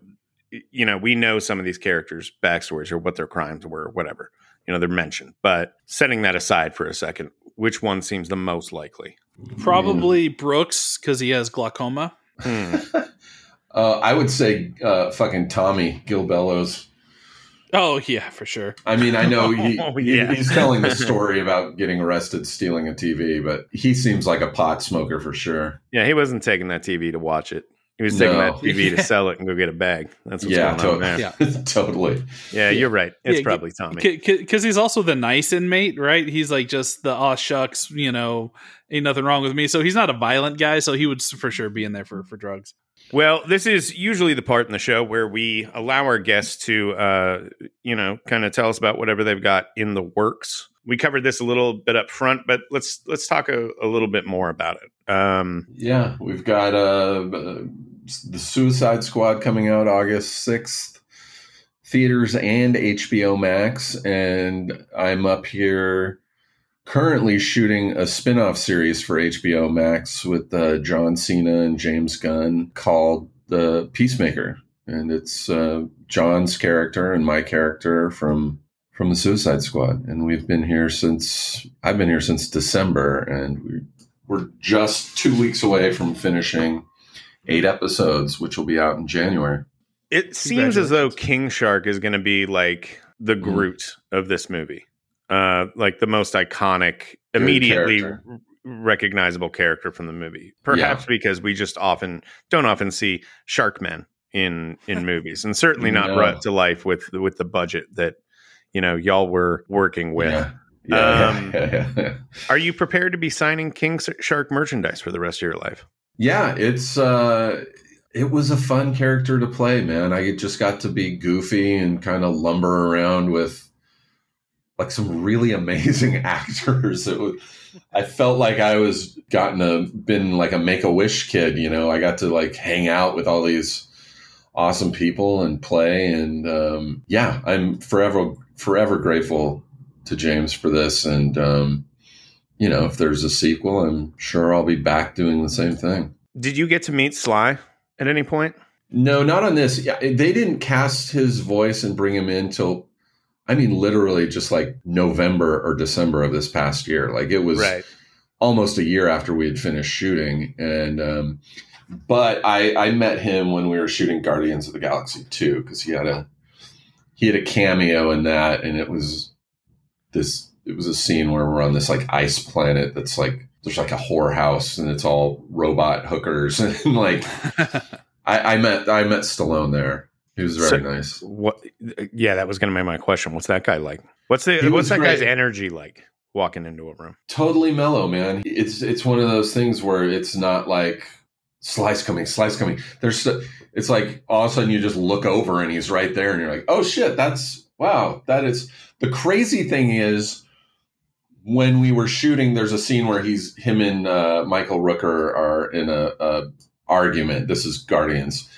you know, we know some of these characters' backstories or what their crimes were, or whatever. You know, they're mentioned. But setting that aside for a second, which one seems the most likely? probably brooks because he has glaucoma Hmm. [LAUGHS] Uh, I would say uh, fucking Tommy Gil Bellows. oh yeah for sure I mean, I know he, [LAUGHS] Oh, he- yeah. he's telling the story about getting arrested stealing a TV, but he seems like a pot smoker for sure. Yeah, he wasn't taking that TV to watch it. He was taking No. that TV to [LAUGHS] sell it and go get a bag. That's what's yeah, going on to- there. [LAUGHS] Yeah. totally. Yeah, you're right. It's Yeah, probably Tommy. because he's also the nice inmate, right? He's like just the aw shucks, you know, ain't nothing wrong with me. So he's not a violent guy, so he would for sure be in there for for drugs. Well, this is usually the part in the show where we allow our guests to, uh, you know, kind of tell us about whatever they've got in the works. We covered this a little bit up front, but let's let's talk a, a little bit more about it. Um, Yeah, we've got uh, the Suicide Squad coming out August 6th, theaters and HBO Max. And I'm up here currently shooting a spin off series for HBO Max with uh, John Cena and James Gunn called The Peacemaker. And it's uh, John's character and my character from from the Suicide Squad, and we've been here since I've been here since December, and we we're just two weeks away from finishing eight episodes, which will be out in January. it seems as though King Shark is going to be like the Mm. Groot of this movie, uh, like the most iconic, Good immediately character. recognizable character from the movie. Perhaps because we just often don't often see shark men in in [LAUGHS] movies, and certainly not No. brought to life with with the budget that you know y'all were working with. Yeah. Yeah, Um, yeah, yeah, yeah. Are you prepared to be signing King Shark merchandise for the rest of your life? Yeah, it's uh it was a fun character to play, man. I just got to be goofy and kind of lumber around with like some really amazing [LAUGHS] actors. It was, I felt like I was gotten a been like a make a wish kid, you know. I got to like hang out with all these awesome people and play and um yeah, I'm forever forever grateful to James for this and um you know, if there's a sequel, I'm sure I'll be back doing the same thing. Did you get to meet Sly at any point? No, not on this. Yeah, they didn't cast his voice and bring him in till, I mean, literally just like November or December of this past year. Like it was almost a year after we had finished shooting. And, um, but I, I met him when we were shooting Guardians of the Galaxy 2 because he had a, he had a cameo in that. And it was this, it was a scene where we're on this like ice planet that's like, there's like a whorehouse and it's all robot hookers [LAUGHS] and like, [LAUGHS] I, I met I met Stallone there. He was very So- nice. What? Yeah, that was going to be my question. What's that guy like? What's the He what's that guy's energy like walking into a room? Totally mellow, man. It's it's one of those things where it's not like Sly's coming, Sly's coming. There's it's like all of a sudden you just look over and he's right there and you're like, oh shit, that's wow, that is the crazy thing is when we were shooting, there's a scene where he's him and uh, Michael Rooker are in a, a argument. This is Guardians.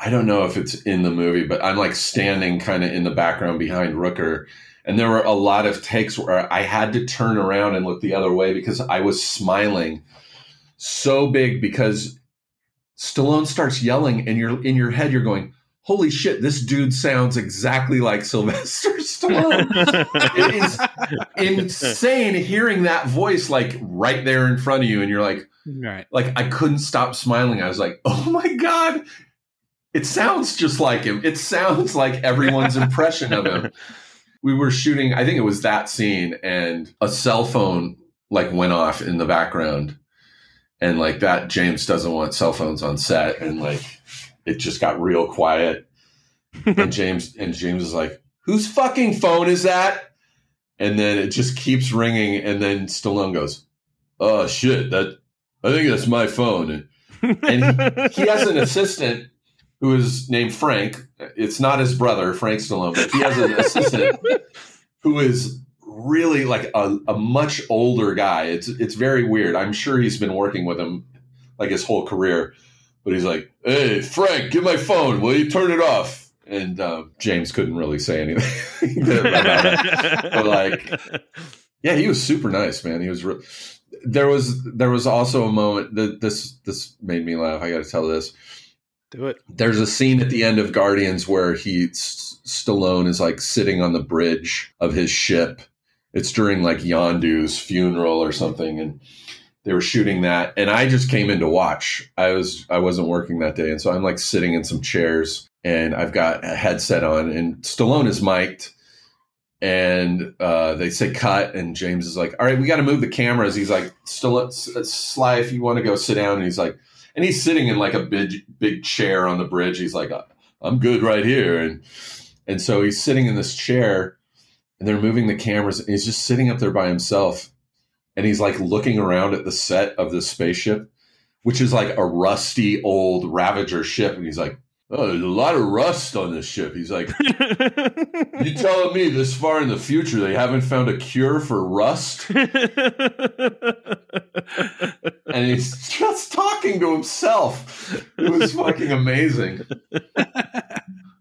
I don't know if it's in the movie, but I'm like standing kind of in the background behind Rooker. And there were a lot of takes where I had to turn around and look the other way because I was smiling so big because Stallone starts yelling and you're in your head, you're going, Holy shit, this dude sounds exactly like Sylvester [LAUGHS] Stallone. it is insane hearing that voice like right there in front of you, and you're like, right. like I couldn't stop smiling. I was like, oh my god, it sounds just like him. It sounds like everyone's [LAUGHS] impression of him. We were shooting, I think it was that scene, and a cell phone like went off in the background, and like that James doesn't want cell phones on set, and like it just got real quiet, and [LAUGHS] James and James is like, "Whose fucking phone is that?" And then it just keeps ringing, and then Stallone goes, "Oh shit, that I think that's my phone." And he has an assistant who is named Frank. It's not his brother, Frank Stallone, but he has an assistant [LAUGHS] who is really like a, a much older guy. It's it's very weird. I'm sure he's been working with him like his whole career, but he's like, "Hey, Frank, give my phone. Will you turn it off?" And um, James couldn't really say anything [LAUGHS] about it. [LAUGHS] But like, yeah, he was super nice, man. He was. Re- there was there was also a moment that this this made me laugh. I got to tell this. Do it. There's a scene at the end of Guardians where he S- Stallone is like sitting on the bridge of his ship. It's during like Yondu's funeral or something, and they were shooting that. And I just came in to watch. I was I wasn't working that day, and so I'm like sitting in some chairs, and I've got a headset on, and Stallone is mic'd, and uh, they say cut, and James is like, "All right, we got to move the cameras." He's like, "Still, Sly, if you want to go sit down," and he's like, and he's sitting in like a big big chair on the bridge. He's like, "I'm good right here," and and so he's sitting in this chair, and they're moving the cameras, and he's just sitting up there by himself, and he's like looking around at the set of this spaceship, which is like a rusty old Ravager ship, and he's like. Oh, there's a lot of rust on this ship. He's like, [LAUGHS] you telling me this far in the future they haven't found a cure for rust? [LAUGHS] and he's just talking to himself. It was fucking amazing.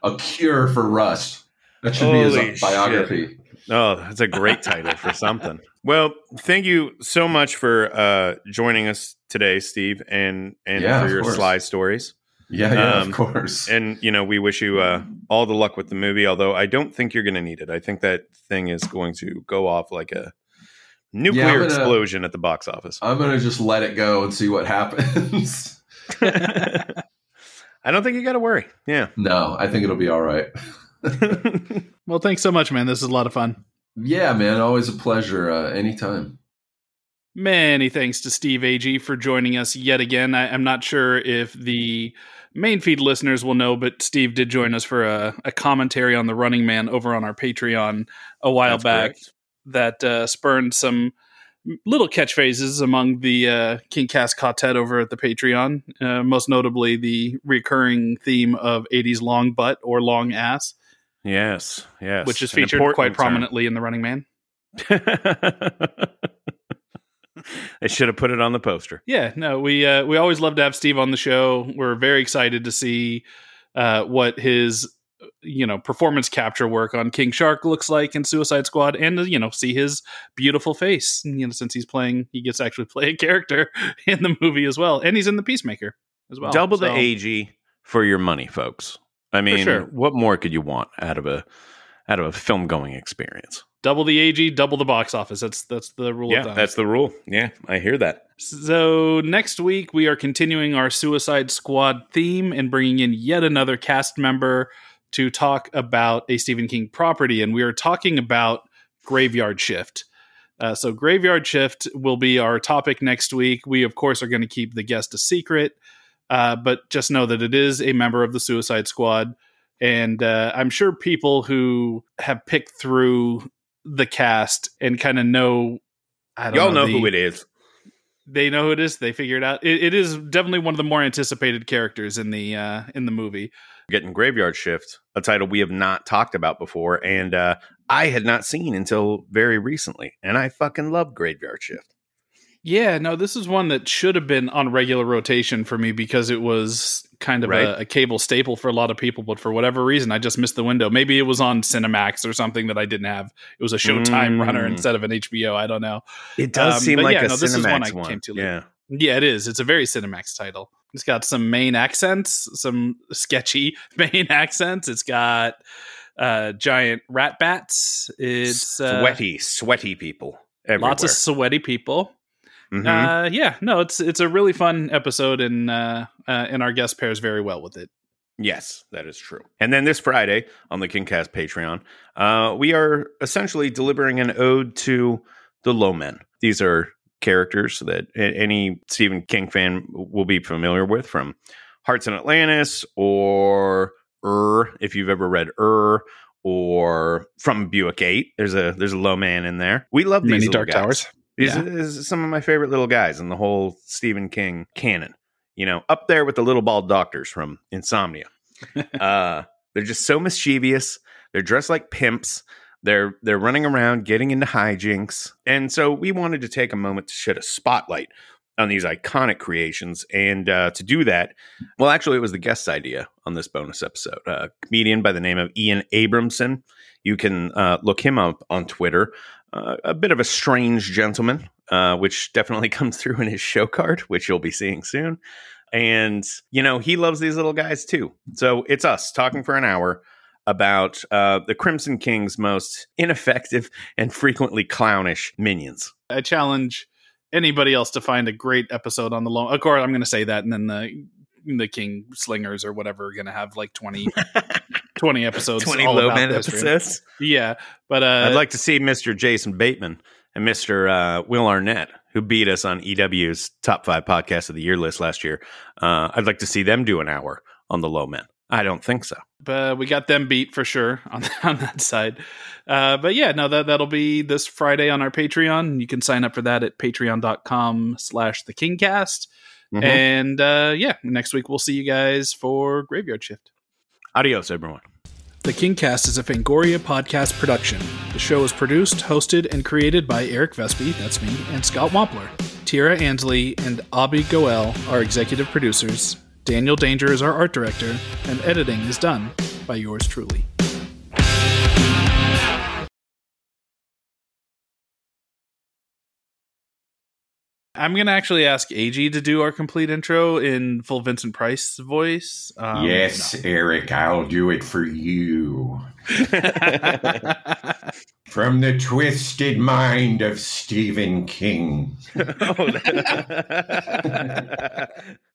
a cure for rust. That should be Holy his biography. Oh, that's a great title for something. Well, thank you so much for uh, joining us today, Steve, and and Yeah, for your course. Sly stories. Yeah, yeah, Um, of course. And you know, we wish you uh, all the luck with the movie. Although I don't think you're going to need it. I think that thing is going to go off like a nuclear gonna- explosion at the box office. I'm gonna just let it go and see what happens. [LAUGHS] I don't think you got to worry. Yeah. no, I think it'll be all right. [LAUGHS] Well, thanks so much, man. This is a lot of fun. Yeah, man, always a pleasure. Uh, anytime. Many thanks to Steve Agee for joining us yet again. I, I'm not sure if the main feed listeners will know, but Steve did join us for a, a commentary on the Running Man over on our Patreon a while That's back correct. that uh, spurned some little catchphrases among the uh, King Cast quartet over at the Patreon. Uh, most notably, the recurring theme of 80s long butt or long ass, Yes. Yes. which is featured quite term. prominently in the Running Man. I should have put it on the poster. Yeah, no, we uh, we always love to have Steve on the show. We're very excited to see uh, what his you know performance capture work on King Shark looks like in Suicide Squad, and you know see his beautiful face. You know, since he's playing, he gets to actually play a character [LAUGHS] in the movie as well, and he's in the Peacemaker as well. Double the AG for your money, folks. I mean, sure. what more could you want out of a out of a film going experience? double the AG, double the box office. That's that's the rule Yeah, of thumb. that's the rule. Yeah, I hear that. So next week we are continuing our Suicide Squad theme and bringing in yet another cast member to talk about a Stephen King property, and we are talking about Graveyard Shift. Uh, so Graveyard Shift will be our topic next week. We of course are going to keep the guest a secret, uh, but just know that it is a member of the Suicide Squad, and uh, I'm sure people who have picked through the cast and kind of know. I don't Y'all know the- who it is. they know who it is. They figure it out. It, it is definitely one of the more anticipated characters in the uh, in the movie. Getting Graveyard Shift, a title we have not talked about before, and uh, I had not seen until very recently, and I fucking love Graveyard Shift. Yeah, no, this is one that should have been on regular rotation for me because it was kind of Right. a, a cable staple for a lot of people. But for whatever reason, I just missed the window. Maybe it was on Cinemax or something that I didn't have. It was a Showtime Mm. runner instead of an HBO. I don't know. It does Um, seem like yeah, a no, this is one Cinemax I one. came to yeah, Yeah, it is. It's a very Cinemax title. It's got some Maine accents, some sketchy [LAUGHS] Maine accents. It's got uh, giant rat bats. It's uh, sweaty, sweaty people. Everywhere. lots of sweaty people. Mhm. Uh, yeah, no, it's it's a really fun episode, and uh, uh, and our guest pairs very well with it. Yes, that is true. And then this Friday on the KingCast Patreon, uh, we are essentially delivering an ode to the low men. These are characters that any Stephen King fan will be familiar with from Hearts in Atlantis or Ur, if you've ever read Ur, or from Buick Eight. There's a there's a low man in there. We love these Many Dark guys. Towers. These Yeah. is some of my favorite little guys in the whole Stephen King canon. You know, up there with the little bald doctors from Insomnia. [LAUGHS] uh, they're just so mischievous. They're dressed like pimps. They're they're running around getting into hijinks. And so we wanted to take a moment to shed a spotlight on these iconic creations. And uh, to do that, well, actually, it was the guest's idea on this bonus episode. A comedian by the name of Ian Abramson. You can uh, look him up on Twitter. Uh, a bit of a strange gentleman, uh, which definitely [LAUGHS] comes through in his show card, which you'll be seeing soon. And, you know, he loves these little guys too. So it's us talking for an hour about uh, the Crimson King's most ineffective and frequently clownish minions. I challenge anybody else to find a great episode on the long. Of course, I'm going to say that, and then the the King Slingers or whatever are going to have like 20, [LAUGHS] 20 episodes. 20 all low about man this, episodes. Yeah, but uh, I'd like to see Mr. Jason Bateman and Mr. Uh, Will Arnett, who beat us on EW's top five podcast of the year list last year. Uh, I'd like to see them do an hour on the low men. I don't think so. but we got them beat for sure [LAUGHS] on on that side. Uh, but yeah, no, that that'll be this Friday on our Patreon. You can sign up for that at patreon.com slash the Kingcast. Mhm. And uh, yeah, next week we'll see you guys for Graveyard Shift. Adios, everyone. The Kingcast is a Fangoria podcast production. The show is produced, hosted, and created by Eric Vespe, that's me, and Scott Wampler. Tira Ansley and Abby Goel are executive producers. Daniel Danger is our art director, and editing is done by yours truly. I'm gonna actually ask AG to do our complete intro in full Vincent Price voice. Um, yes, Eric, I'll do it for you. [LAUGHS] From the twisted mind of Stephen King. [LAUGHS] Oh, [LAUGHS]